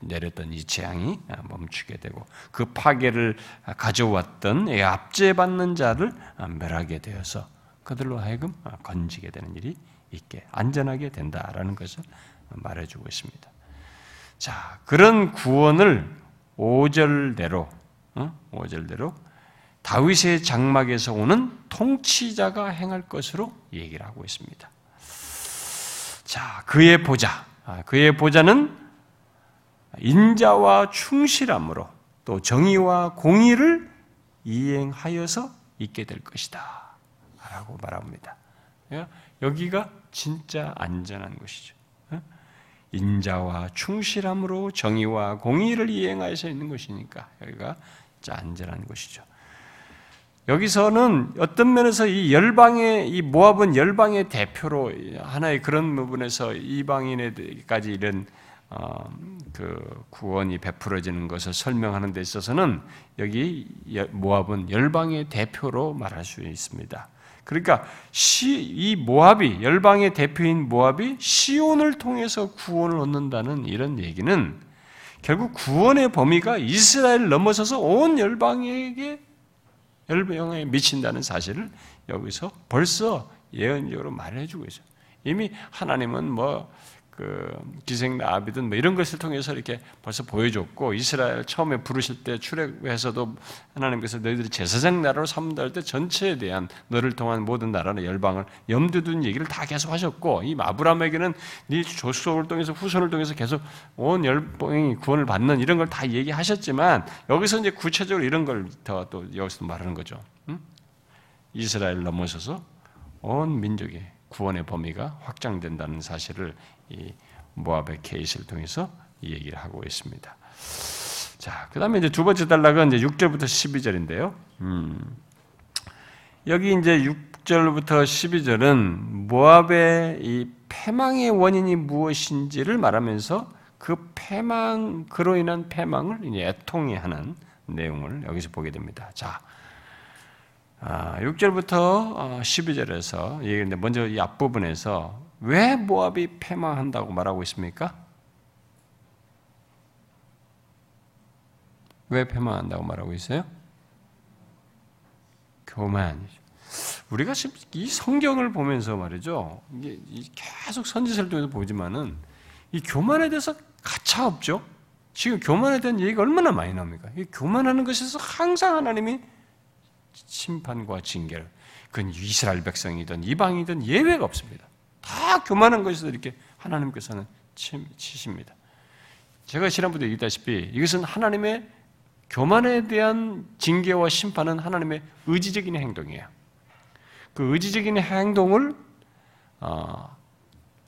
내렸던 이 재앙이 멈추게 되고 그 파괴를 가져왔던 압제받는 자를 멸하게 되어서 그들로 하여금 건지게 되는 일이 있게 안전하게 된다라는 것을 말해주고 있습니다. 자 그런 구원을 5절대로 5절대로 다윗의 장막에서 오는 통치자가 행할 것으로 얘기를 하고 있습니다. 자 그의 보좌 아, 그의 보좌는 인자와 충실함으로 또 정의와 공의를 이행하여서 있게 될 것이다. 라고 말합니다. 예? 여기가 진짜 안전한 것이죠. 예? 인자와 충실함으로 정의와 공의를 이행하여서 있는 것이니까 여기가 안전한 것이죠. 여기서는 어떤 면에서 이 열방의 이 모압은 열방의 대표로 하나의 그런 부분에서 이방인에까지 이런 어, 그 구원이 베풀어지는 것을 설명하는 데 있어서는 여기 모압은 열방의 대표로 말할 수 있습니다. 그러니까 시, 이 모압이 열방의 대표인 모압이 시온을 통해서 구원을 얻는다는 이런 얘기는 결국 구원의 범위가 이스라엘 넘어서서 온 열방에게 열병에 미친다는 사실을 여기서 벌써 예언적으로 말해주고 있어요. 이미 하나님은 뭐, 그, 기생 나비든 뭐 이런 것을 통해서 이렇게 벌써 보여줬고, 이스라엘 처음에 부르실 때 출애굽에서도 하나님께서 너희들이 제사장 나라로 삼는다 할 때 전체에 대한 너를 통한 모든 나라의 열방을 염두 둔 얘기를 다 계속 하셨고, 이 아브라함에게는 네 조수를 통해서 후손을 통해서 계속 온 열방이 구원을 받는 이런 걸 다 얘기하셨지만, 여기서 이제 구체적으로 이런 걸 더 또 여기서 말하는 거죠. 응? 이스라엘 넘어서서 온 민족의 구원의 범위가 확장된다는 사실을 이 모압의 케이스를 통해서 얘기를 하고 있습니다. 자, 그 다음에 이제 두 번째 단락은 이제 6절부터 12절인데요. 음, 여기 이제 6절부터 12절은 모압의 이 패망의 원인이 무엇인지를 말하면서 그 패망, 그로 인한 패망을 이제 애통해 하는 내용을 여기서 보게 됩니다. 자, 6절부터 12절에서 얘기했는데 먼저 이 앞부분에서 왜 모압이 패망한다고 말하고 있습니까? 왜 패망한다고 말하고 있어요? 교만이죠. 우리가 지금 이 성경을 보면서 말이죠. 계속 선지서를 통해서 보지만은 이 교만에 대해서 가차 없죠. 지금 교만에 대한 얘기가 얼마나 많이 나옵니까? 이 교만하는 것에서 항상 하나님이 심판과 징계를 그건 이스라엘 백성이든 이방이든 예외가 없습니다. 다 교만한 것에서 이렇게 하나님께서는 치십니다. 제가 지난번에 얘기했다시피 이것은 하나님의 교만에 대한 징계와 심판은 하나님의 의지적인 행동이에요. 그 의지적인 행동을 어,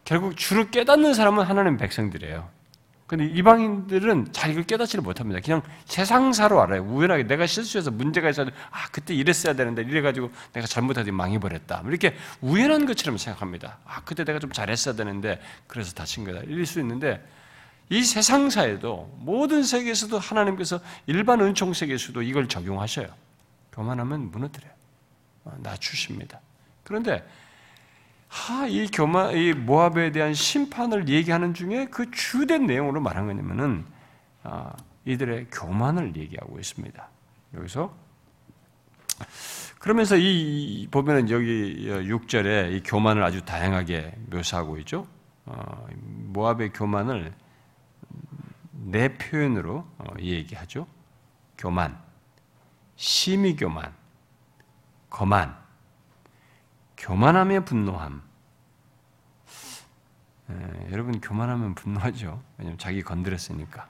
결국 주를 깨닫는 사람은 하나님 백성들이에요. 근데 이방인들은 잘 이걸 깨닫지를 못합니다. 그냥 세상사로 알아요. 우연하게 내가 실수해서 문제가 있어도 아 그때 이랬어야 되는데 이래가지고 내가 잘못하더 망해버렸다. 이렇게 우연한 것처럼 생각합니다. 아 그때 내가 좀 잘했어야 되는데 그래서 다친 거다. 이럴 수 있는데 이 세상사에도 모든 세계에서도 하나님께서 일반 은총 세계에서도 이걸 적용하셔요. 교만하면 무너뜨려요. 어, 낮추십니다. 그런데 하, 이 교만, 이 모압에 대한 심판을 얘기하는 중에 그 주된 내용으로 말한 거냐면은, 아, 이들의 교만을 얘기하고 있습니다. 여기서. 그러면서 이, 보면은 여기 6절에 이 교만을 아주 다양하게 묘사하고 있죠. 어, 모압의 교만을 네 표현으로 어, 얘기하죠. 교만, 심히 교만, 거만, 교만함의 분노함. 에, 여러분 교만하면 분노하죠. 왜냐면 자기 건드렸으니까.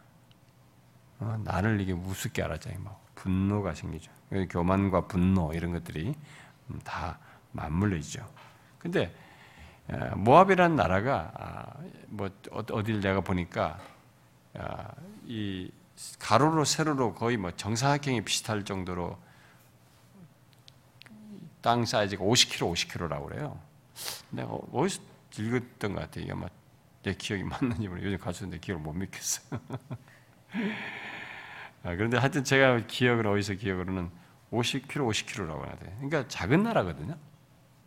어, 나를 이게 우습게 알았잖아요. 막 분노가 생기죠. 교만과 분노 이런 것들이 음, 다 맞물려 있죠. 근데 모압이라는 나라가 아, 뭐 어, 어딜 내가 보니까 아, 이 가로로 세로로 거의 뭐 정사각형이 비슷할 정도로 땅 사이즈가 50km, 50km라고 그래요. 내가 어디서 읽었던 것 같아요. 이게 내 기억이 맞는지 모르 요즘 가수인데 기억을 못 믿겠어요. 아, 그런데 하여튼 제가 기억을 어디서 기억으로는 50km, 50km라고 하나 돼. 그러니까 작은 나라거든요.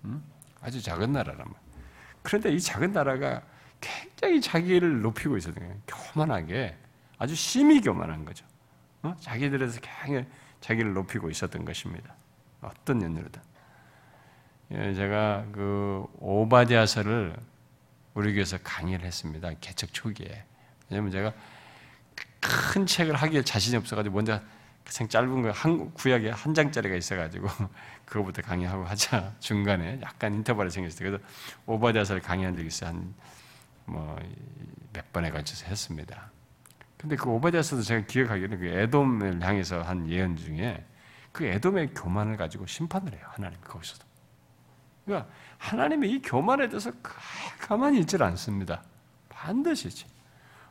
음? 아주 작은 나라란 말. 그런데 이 작은 나라가 굉장히 자기를 높이고 있었던 거예요. 교만하게 아주 심히 교만한 거죠. 어? 자기들에서 굉장히 자기를 높이고 있었던 것입니다. 어떤 연유로든. 예, 제가 그 오바디아서를 우리 교회에서 강의를 했습니다. 개척 초기에. 왜냐면 제가 큰 책을 하기에 자신이 없어가지고 먼저 생 짧은 거 한, 구약에 한 장짜리가 있어가지고 그거부터 강의하고 하자 중간에 약간 인터벌이 생겼어요. 그래서 오바디아서를 강의한 적이 있어요. 한 뭐 몇 번에 걸쳐서 했습니다. 근데 그 오바디아서도 제가 기억하기에는 그 에돔을 향해서 한 예언 중에 그 에돔의 교만을 가지고 심판을 해요. 하나님 거기서도. 그러니까 하나님의 이 교만에 대해서 가만히 있질 않습니다. 반드시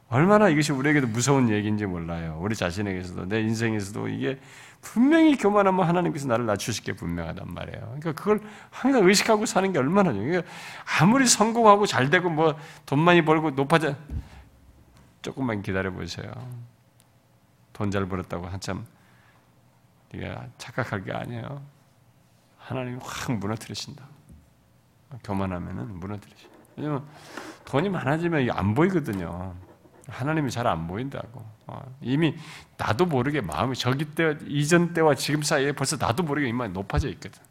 얼마나 이것이 우리에게도 무서운 얘기인지 몰라요. 우리 자신에게서도 내 인생에서도 이게 분명히 교만하면 하나님께서 나를 낮추실 게 분명하단 말이에요. 그러니까 그걸 항상 의식하고 사는 게 얼마나 중요해요. 그러니까 아무리 성공하고 잘 되고 뭐 돈 많이 벌고 높아져 조금만 기다려 보세요. 돈 잘 벌었다고 한참 네가 착각할 게 아니에요. 하나님이 확 무너뜨리신다. 교만하면은 무너뜨리시. 왜냐면 돈이 많아지면 안 보이거든요. 하나님이 잘 안 보인다고. 어, 이미 나도 모르게 마음이 저기 때 이전 때와 지금 사이에 벌써 나도 모르게 이만 높아져 있거든.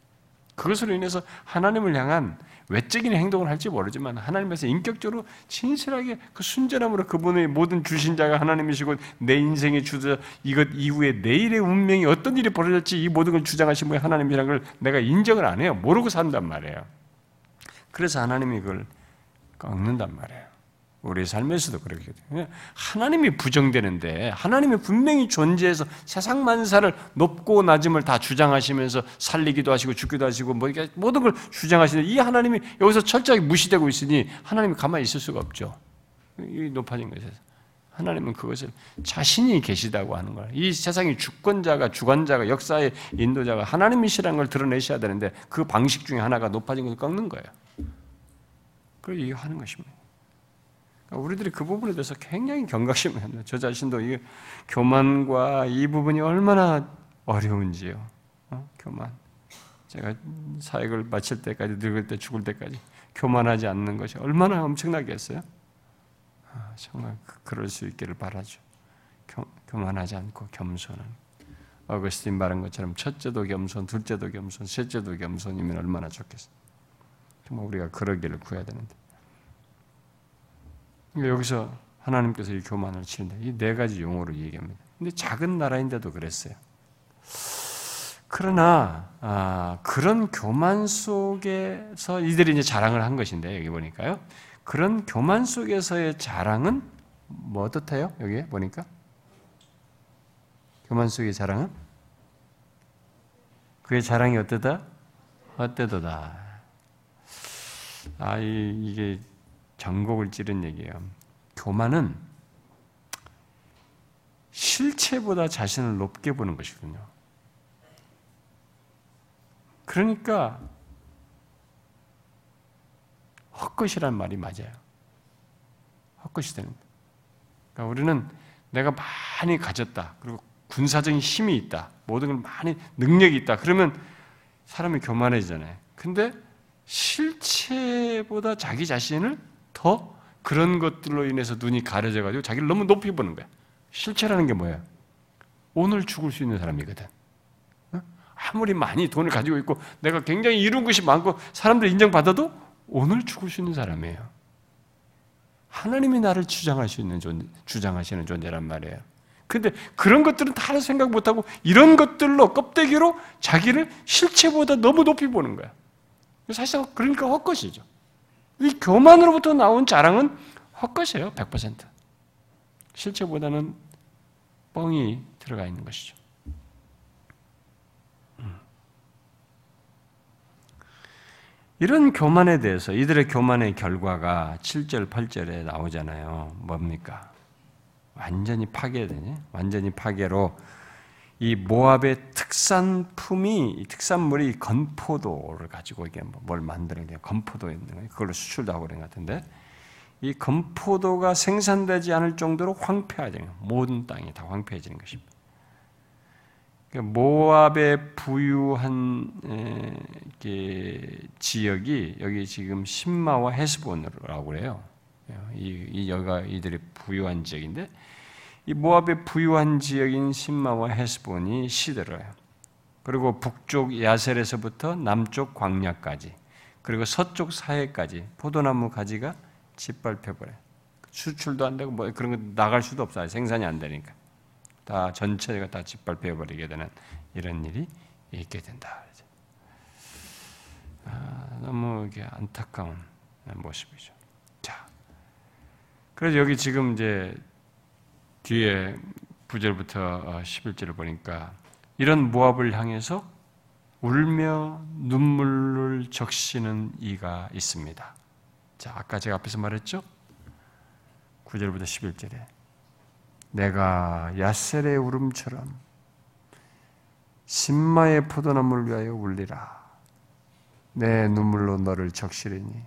그것으로 인해서 하나님을 향한 외적인 행동을 할지 모르지만 하나님에서 인격적으로 진실하게 그 순전함으로 그분의 모든 주신 자가 하나님이시고 내 인생의 주자 이것 이후에 내일의 운명이 어떤 일이 벌어질지 이 모든 걸 주장하신 분이 하나님이라는 걸 내가 인정을 안 해요. 모르고 산단 말이에요. 그래서 하나님이 그걸 꺾는단 말이에요. 우리 삶에서도 그렇거든요. 하나님이 부정되는데 하나님이 분명히 존재해서 세상 만사를 높고 낮음을 다 주장하시면서 살리기도 하시고 죽기도 하시고 뭐 모든 걸 주장하시는 이 하나님이 여기서 철저하게 무시되고 있으니 하나님이 가만히 있을 수가 없죠. 이 높아진 것에서 하나님은 그것을 자신이 계시다고 하는 거예요. 이 세상의 주권자가 주관자가 역사의 인도자가 하나님이시라는 걸 드러내셔야 되는데 그 방식 중에 하나가 높아진 것을 꺾는 거예요. 그걸 이해하는 것입니다. 그러니까 우리들이 그 부분에 대해서 굉장히 경각심을 합니다. 저 자신도 이 교만과 이 부분이 얼마나 어려운지요. 어? 교만. 제가 사역을 마칠 때까지 늙을 때 죽을 때까지 교만하지 않는 것이 얼마나 엄청나겠어요? 아, 정말 그, 그럴 수 있기를 바라죠. 교, 교만하지 않고 겸손한. 어거스틴 말한 것처럼 첫째도 겸손, 둘째도 겸손, 셋째도 겸손이면 얼마나 좋겠어요. 정말 우리가 그러기를 구해야 되는데. 그러니까 여기서 하나님께서 이 교만을 치는다. 이네 가지 용어로 얘기합니다. 근데 작은 나라인데도 그랬어요. 그러나 아, 그런 교만 속에서 이들이 이제 자랑을 한 것인데 여기 보니까요. 그런 교만 속에서의 자랑은 뭐 어떻대요? 여기 보니까 교만 속의 자랑은 그의 자랑이 어때다? 어때도다. 아, 이, 이게 전곡을 찌른 얘기예요. 교만은 실체보다 자신을 높게 보는 것이군요. 그러니까 헛것이란 말이 맞아요. 헛것이 되는. 그러니까 우리는 내가 많이 가졌다. 그리고 군사적인 힘이 있다. 모든 걸 많이 능력이 있다. 그러면 사람이 교만해지잖아요. 근데 실체보다 자기 자신을 더 그런 것들로 인해서 눈이 가려져 가지고 자기를 너무 높이 보는 거야. 실체라는 게 뭐야? 오늘 죽을 수 있는 사람이거든. 아무리 많이 돈을 가지고 있고 내가 굉장히 이룬 것이 많고 사람들 인정받아도 오늘 죽을 수 있는 사람이에요. 하나님이 나를 주장할 수 있는 존재, 주장하시는 존재란 말이에요. 근데 그런 것들은 다 생각 못하고 이런 것들로 껍데기로 자기를 실체보다 너무 높이 보는 거야. 사실 그러니까 헛것이죠. 이 교만으로부터 나온 자랑은 헛것이에요. 100%. 실체보다는 뻥이 들어가 있는 것이죠. 음. 이런 교만에 대해서 이들의 교만의 결과가 7절, 8절에 나오잖아요. 뭡니까? 완전히 파괴되니? 완전히 파괴로 이 모압의 특산품이 특산물이 건포도를 가지고 이게 뭐뭘 만드는 게 건포도였는 그걸로 수출도 하고 그런 것 같은데 이 건포도가 생산되지 않을 정도로 황폐해지는 모든 땅이 다 황폐해지는 것입니다. 그러니까 모압의 부유한 지역이 여기 지금 신마와 헤스본이라고 그래요. 이, 이 여가 이들의 부유한 지역인데 이 모압의 부유한 지역인 신마와 헤스본이 시들어요. 그리고 북쪽 야셀에서부터 남쪽 광야까지 그리고 서쪽 사해까지 포도나무 가지가 짓밟혀 버려. 수출도 안 되고 뭐 그런 거 나갈 수도 없어요. 생산이 안 되니까 다 전체가 다 짓밟혀 버리게 되는 이런 일이 있게 된다. 아, 너무 이게 안타까운 모습이죠. 자, 그래서 여기 지금 이제 뒤에 9절부터 11절을 어, 보니까 이런 모압을 향해서 울며 눈물을 적시는 이가 있습니다. 자, 아까 제가 앞에서 말했죠? 9절부터 11절에 내가 야셀의 울음처럼 신마의 포도나무를 위하여 울리라. 내 눈물로 너를 적시리니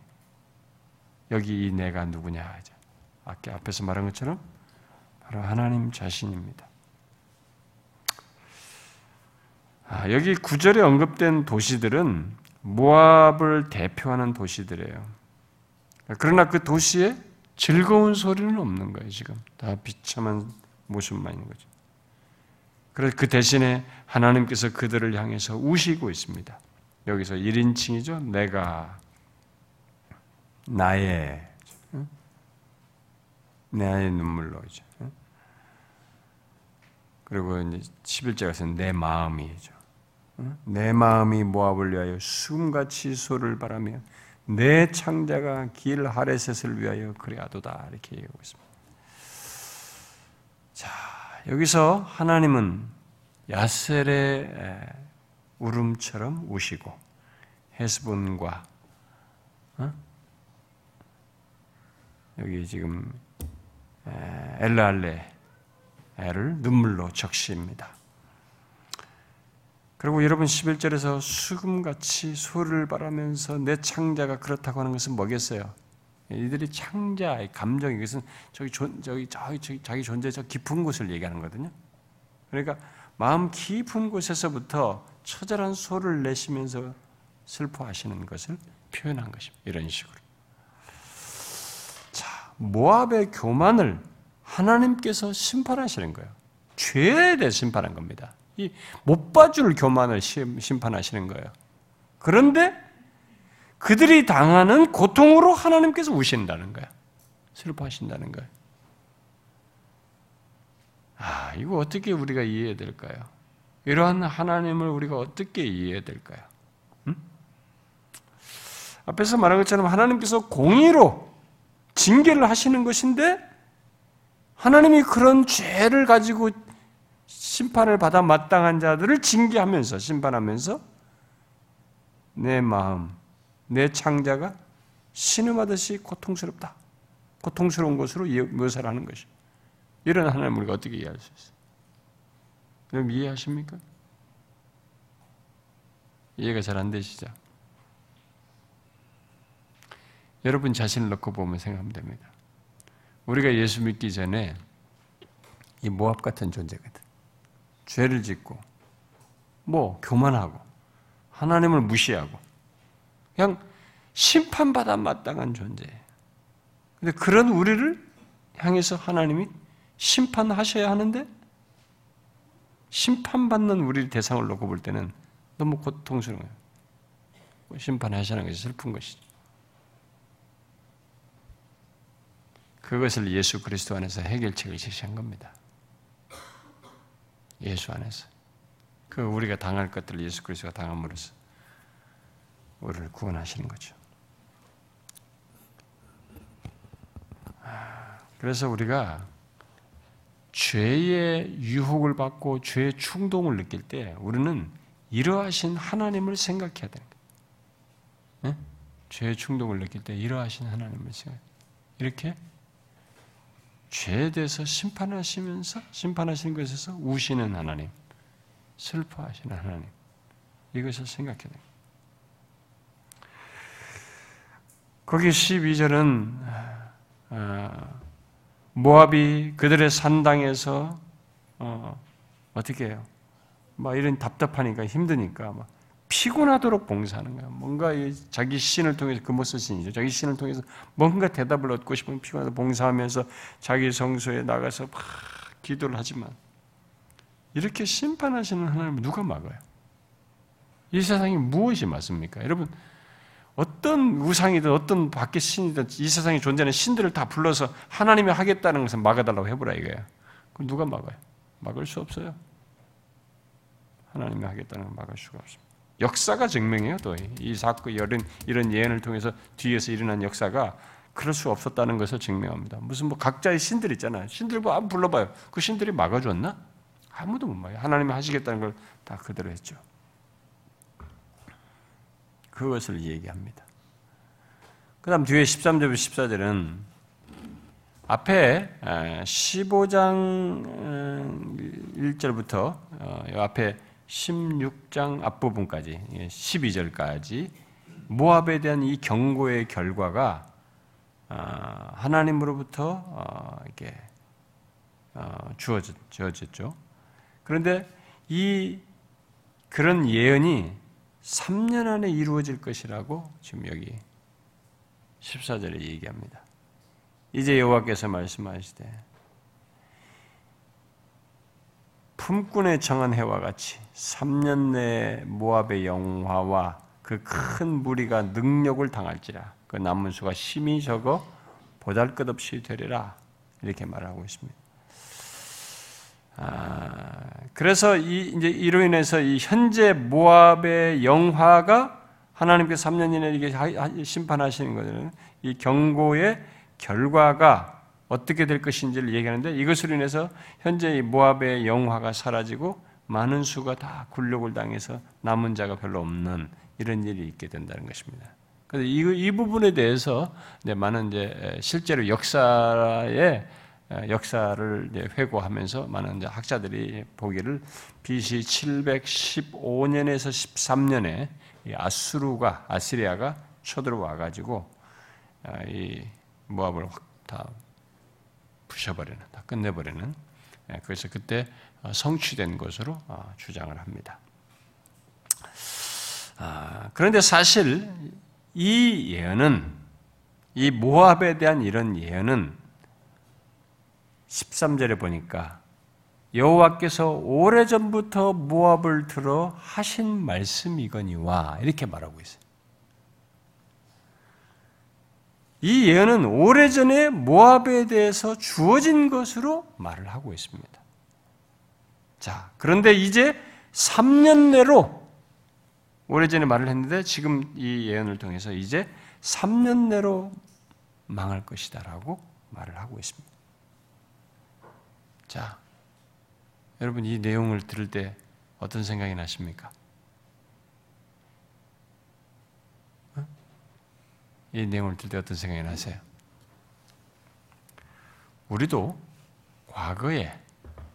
여기 이 내가 누구냐 아까 앞에서 말한 것처럼 바로 하나님 자신입니다. 아, 여기 구절에 언급된 도시들은 모압을 대표하는 도시들이에요. 그러나 그 도시에 즐거운 소리는 없는 거예요, 지금. 다 비참한 모습만 있는 거죠. 그래서 그 대신에 하나님께서 그들을 향해서 우시고 있습니다. 여기서 1인칭이죠. 내가 나의 나의 눈물로죠. 그리고 이제 11절에서 내 마음이죠. 내 마음이 모압을 위하여 숨같이 소를 바라며 내 창자가 길 하레셋을 위하여 그래하도다 이렇게 얘기하고 있습니다. 자 여기서 하나님은 야셀의 울음처럼 우시고 헤스본과 어? 여기 지금 엘라알레 를 눈물로 적시입니다. 그리고 여러분 11절에서 수금같이 소를 바라면서 내 창자가 그렇다고 하는 것은 뭐겠어요? 이들이 창자의 감정 이 것은 저기 존, 저기 저기, 저기 자기 존재 저 깊은 곳을 얘기하는 거거든요. 그러니까 마음 깊은 곳에서부터 처절한 소를 내시면서 슬퍼하시는 것을 표현한 것입니다. 이런 식으로. 자, 모압의 교만을 하나님께서 심판하시는 거예요. 죄에 대해 심판한 겁니다. 못 봐줄 교만을 심판하시는 거예요. 그런데 그들이 당하는 고통으로 하나님께서 우신다는 거예요. 슬퍼하신다는 거예요. 아, 이거 어떻게 우리가 이해해야 될까요? 이러한 하나님을 우리가 어떻게 이해해야 될까요? 음? 앞에서 말한 것처럼 하나님께서 공의로 징계를 하시는 것인데 하나님이 그런 죄를 가지고 심판을 받아 마땅한 자들을 징계하면서 심판하면서 내 마음, 내 창자가 신음하듯이 고통스럽다. 고통스러운 것으로 묘사를 하는 것이. 이런 하나님 우리가 어떻게 이해할 수 있어요? 여러분 이해하십니까? 이해가 잘 안 되시죠? 여러분 자신을 놓고 보면 생각하면 됩니다. 우리가 예수 믿기 전에 이 모압 같은 존재거든. 죄를 짓고, 뭐, 교만하고, 하나님을 무시하고, 그냥 심판받아 마땅한 존재예요. 근데 그런 우리를 향해서 하나님이 심판하셔야 하는데, 심판받는 우리 대상을 놓고 볼 때는 너무 고통스러워요. 심판하시는 것이 슬픈 것이죠. 그것을 예수 그리스도 안에서 해결책을 제시한 겁니다. 예수 안에서. 그 우리가 당할 것들을 예수 그리스도가 당함으로써 우리를 구원하시는 거죠. 그래서 우리가 죄의 유혹을 받고 죄의 충동을 느낄 때 우리는 이러하신 하나님을 생각해야 되는 거예요. 네? 죄의 충동을 느낄 때 이러하신 하나님을 생각. 이렇게 죄에 대해서 심판하시면서 심판하시는 것에서 우시는 하나님, 슬퍼하시는 하나님 이것을 생각해야 됩니다. 거기 12절은 어, 모압이 그들의 산당에서 어, 어떻게 해요? 막 이런 답답하니까 힘드니까 막 피곤하도록 봉사하는 거야. 뭔가 자기 신을 통해서 그모스 신이죠. 자기 신을 통해서 뭔가 대답을 얻고 싶은 피곤하다 봉사하면서 자기 성소에 나가서 막 기도를 하지만 이렇게 심판하시는 하나님을 누가 막아요? 이 세상이 무엇이 맞습니까? 여러분 어떤 우상이든 어떤 밖의 신이든 이 세상에 존재하는 신들을 다 불러서 하나님이 하겠다는 것을 막아달라고 해보라 이거예요. 그럼 누가 막아요? 막을 수 없어요. 하나님이 하겠다는 걸 막을 수가 없습니다. 역사가 증명해요. 또이 사건 이런 이런 예언을 통해서 뒤에서 일어난 역사가 그럴 수 없었다는 것을 증명합니다. 무슨 뭐 각자의 신들 있잖아요. 신들 뭐 한번 불러봐요. 그 신들이 막아줬나? 아무도 못 막아요. 하나님이 하시겠다는 걸 다 그대로 했죠. 그것을 얘기합니다. 그 다음 뒤에 13절부터 14절은 앞에 15장 1절부터 어, 앞에 16장 앞부분까지 12절까지 예, 모압에 대한 이 경고의 결과가 아, 하나님으로부터 어, 이게 어, 주어졌죠. 그런데 이 그런 예언이 3년 안에 이루어질 것이라고 지금 여기 14절에 얘기합니다. 이제 여호와께서 말씀하시되 품꾼의 정한 해와 같이 3년 내에 모압의 영화와 그 큰 무리가 능력을 당할지라 그 남은 수가 심히 적어 보잘것없이 되리라 이렇게 말하고 있습니다. 아, 그래서 이 이제 이로 인해서 이 현재 모압의 영화가 하나님께 3년 이내 이게 심판하시는 것은 이 경고의 결과가 어떻게 될 것인지를 얘기하는데 이것으로 인해서 현재 모압의 영화가 사라지고 많은 수가 다 굴욕을 당해서 남은 자가 별로 없는 이런 일이 있게 된다는 것입니다. 그래서 이, 이 부분에 대해서 이제 많은 이제 실제로 역사의 역사를 이제 회고하면서 많은 이제 학자들이 보기를 BC 715년에서 13년에 아수르가 아시리아가 쳐들어와 가지고 아, 이 모압을 확다 부셔버리는, 다 끝내버리는. 예, 그래서 그때 어, 성취된 것으로 어, 주장을 합니다. 아, 그런데 사실 이 예언은 이 모압에 대한 이런 예언은 13절에 보니까 여호와께서 오래전부터 모압을 들어 하신 말씀이거니와 이렇게 말하고 있어요. 이 예언은 오래전에 모압에 대해서 주어진 것으로 말을 하고 있습니다. 자, 그런데 이제 3년 내로 오래전에 말을 했는데 지금 이 예언을 통해서 이제 3년 내로 망할 것이다라고 말을 하고 있습니다. 자, 여러분 이 내용을 들을 때 어떤 생각이 나십니까? 이 내용을 들 때 어떤 생각이 나세요? 우리도 과거에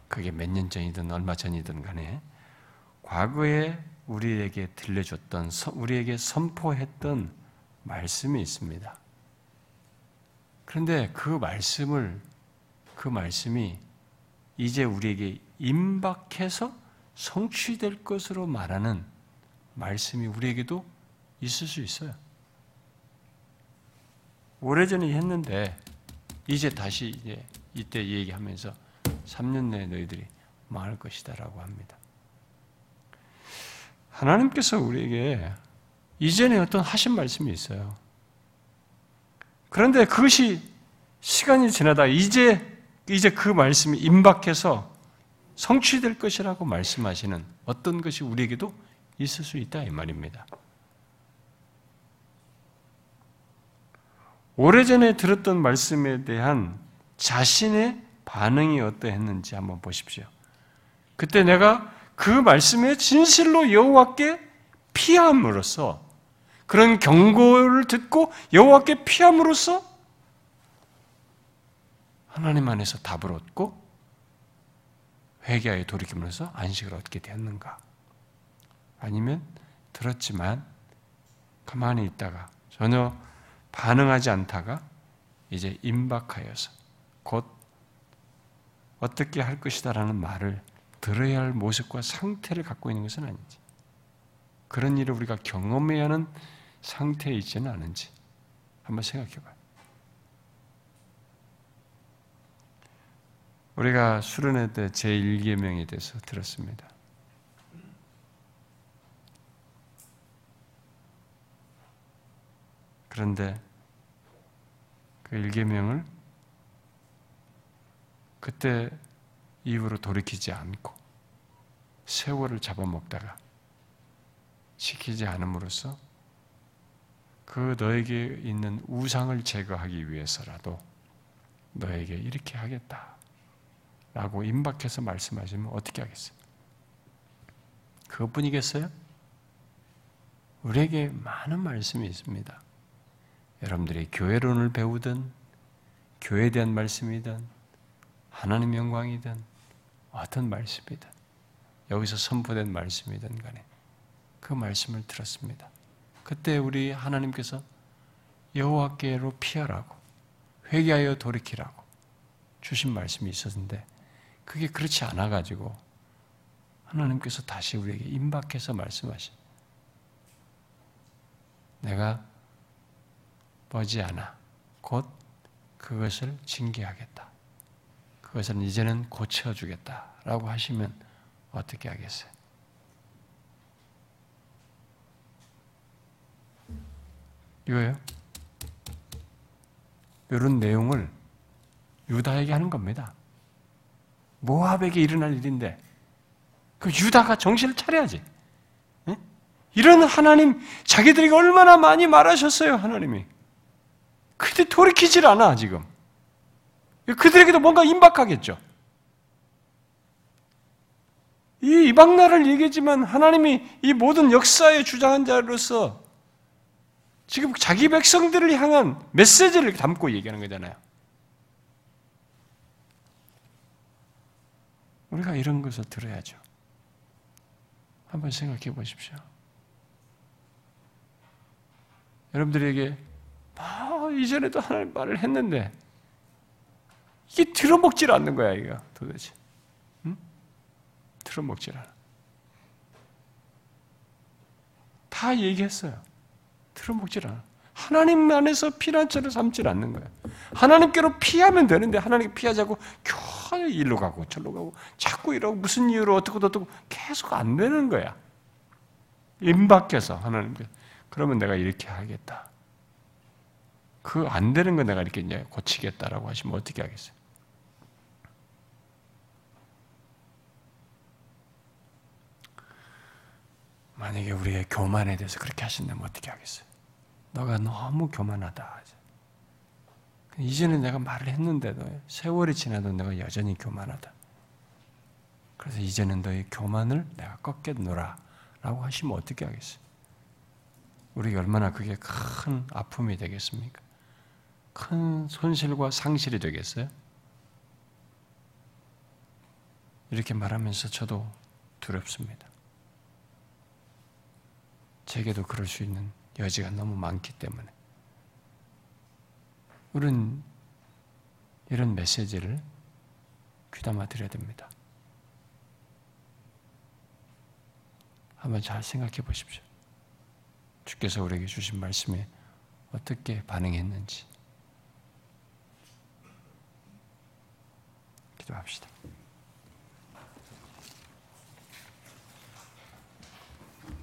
그게 몇 년 전이든 얼마 전이든 간에 과거에 우리에게 들려줬던 우리에게 선포했던 말씀이 있습니다. 그런데 그 말씀을 그 말씀이 이제 우리에게 임박해서 성취될 것으로 말하는 말씀이 우리에게도 있을 수 있어요. 오래전에 했는데 이제 다시 이제 이때 얘기하면서 3년 내에 너희들이 망할 것이다라고 합니다. 하나님께서 우리에게 이전에 어떤 하신 말씀이 있어요. 그런데 그것이 시간이 지나다 이제 이제 그 말씀이 임박해서 성취될 것이라고 말씀하시는 어떤 것이 우리에게도 있을 수 있다 이 말입니다. 오래전에 들었던 말씀에 대한 자신의 반응이 어떠했는지 한번 보십시오. 그때 내가 그 말씀에 진실로 여호와께 피함으로써 그런 경고를 듣고 여호와께 피함으로써 하나님 안에서 답을 얻고 회개하여 돌이킴으로써 안식을 얻게 되었는가? 아니면 들었지만 가만히 있다가 전혀 반응하지 않다가 이제 임박하여서 곧 어떻게 할 것이다라는 말을 들어야 할 모습과 상태를 갖고 있는 것은 아닌지, 그런 일을 우리가 경험해야 하는 상태에 있지는 않은지 한번 생각해 봐요. 우리가 수련회 때 제1계명에 대해서 들었습니다. 그런데 그 1계명을 그때 이후로 돌이키지 않고 세월을 잡아먹다가 지키지 않음으로써 그 너에게 있는 우상을 제거하기 위해서라도 너에게 이렇게 하겠다. 라고 임박해서 말씀하시면 어떻게 하겠어요? 그것뿐이겠어요? 우리에게 많은 말씀이 있습니다. 여러분들이 교회론을 배우든, 교회에 대한 말씀이든, 하나님 영광이든, 어떤 말씀이든, 여기서 선포된 말씀이든 간에 그 말씀을 들었습니다. 그때 우리 하나님께서 여호와께로 피하라고 회개하여 돌이키라고 주신 말씀이 있었는데 그게 그렇지 않아 가지고 하나님께서 다시 우리에게 임박해서 말씀하신 내가 머지않아 곧 그것을 징계하겠다. 그것은 이제는 고쳐주겠다라고 하시면 어떻게 하겠어요? 이거예요. 이런 내용을 유다에게 하는 겁니다. 모압에게 일어날 일인데 그 유다가 정신을 차려야지. 네? 이런 하나님 자기들에게 얼마나 많이 말하셨어요 하나님이. 그때 돌이키질 않아 지금. 그들에게도 뭔가 임박하겠죠. 이 이방 나라를 얘기했지만 하나님이 이 모든 역사의 주장한 자로서 지금 자기 백성들을 향한 메시지를 담고 얘기하는 거잖아요. 우리가 이런 것을 들어야죠. 한번 생각해 보십시오. 여러분들에게 아, 이전에도 하나님 말을 했는데 이게 들어먹질 않는 거야, 이거 도대체. 응? 들어먹질 않아. 다 얘기했어요. 들어먹질 않아. 하나님 안에서 피난처를 삼질 않는 거야. 하나님께로 피하면 되는데 하나님 피하자고 겨우 일로 가고 절로 가고 자꾸 이러고 무슨 이유로 어떻고 어떻고 계속 안 되는 거야. 임박해서 하나님께 그러면 내가 이렇게 하겠다. 그 안 되는 거 내가 이렇게 이제 고치겠다라고 하시면 어떻게 하겠어요? 만약에 우리의 교만에 대해서 그렇게 하신다면 어떻게 하겠어요? 너가 너무 교만하다. 이전에 내가 말을 했는데도 세월이 지나도 내가 여전히 교만하다. 그래서 이제는 너의 교만을 내가 꺾겠노라 라고 하시면 어떻게 하겠어요? 우리가 얼마나 그게 큰 아픔이 되겠습니까? 큰 손실과 상실이 되겠어요? 이렇게 말하면서 저도 두렵습니다. 제게도 그럴 수 있는 여지가 너무 많기 때문에. 우리는 이런 메시지를 귀담아 드려야 됩니다. 한번 잘 생각해 보십시오. 주께서 우리에게 주신 말씀에 어떻게 반응했는지. 기도합시다.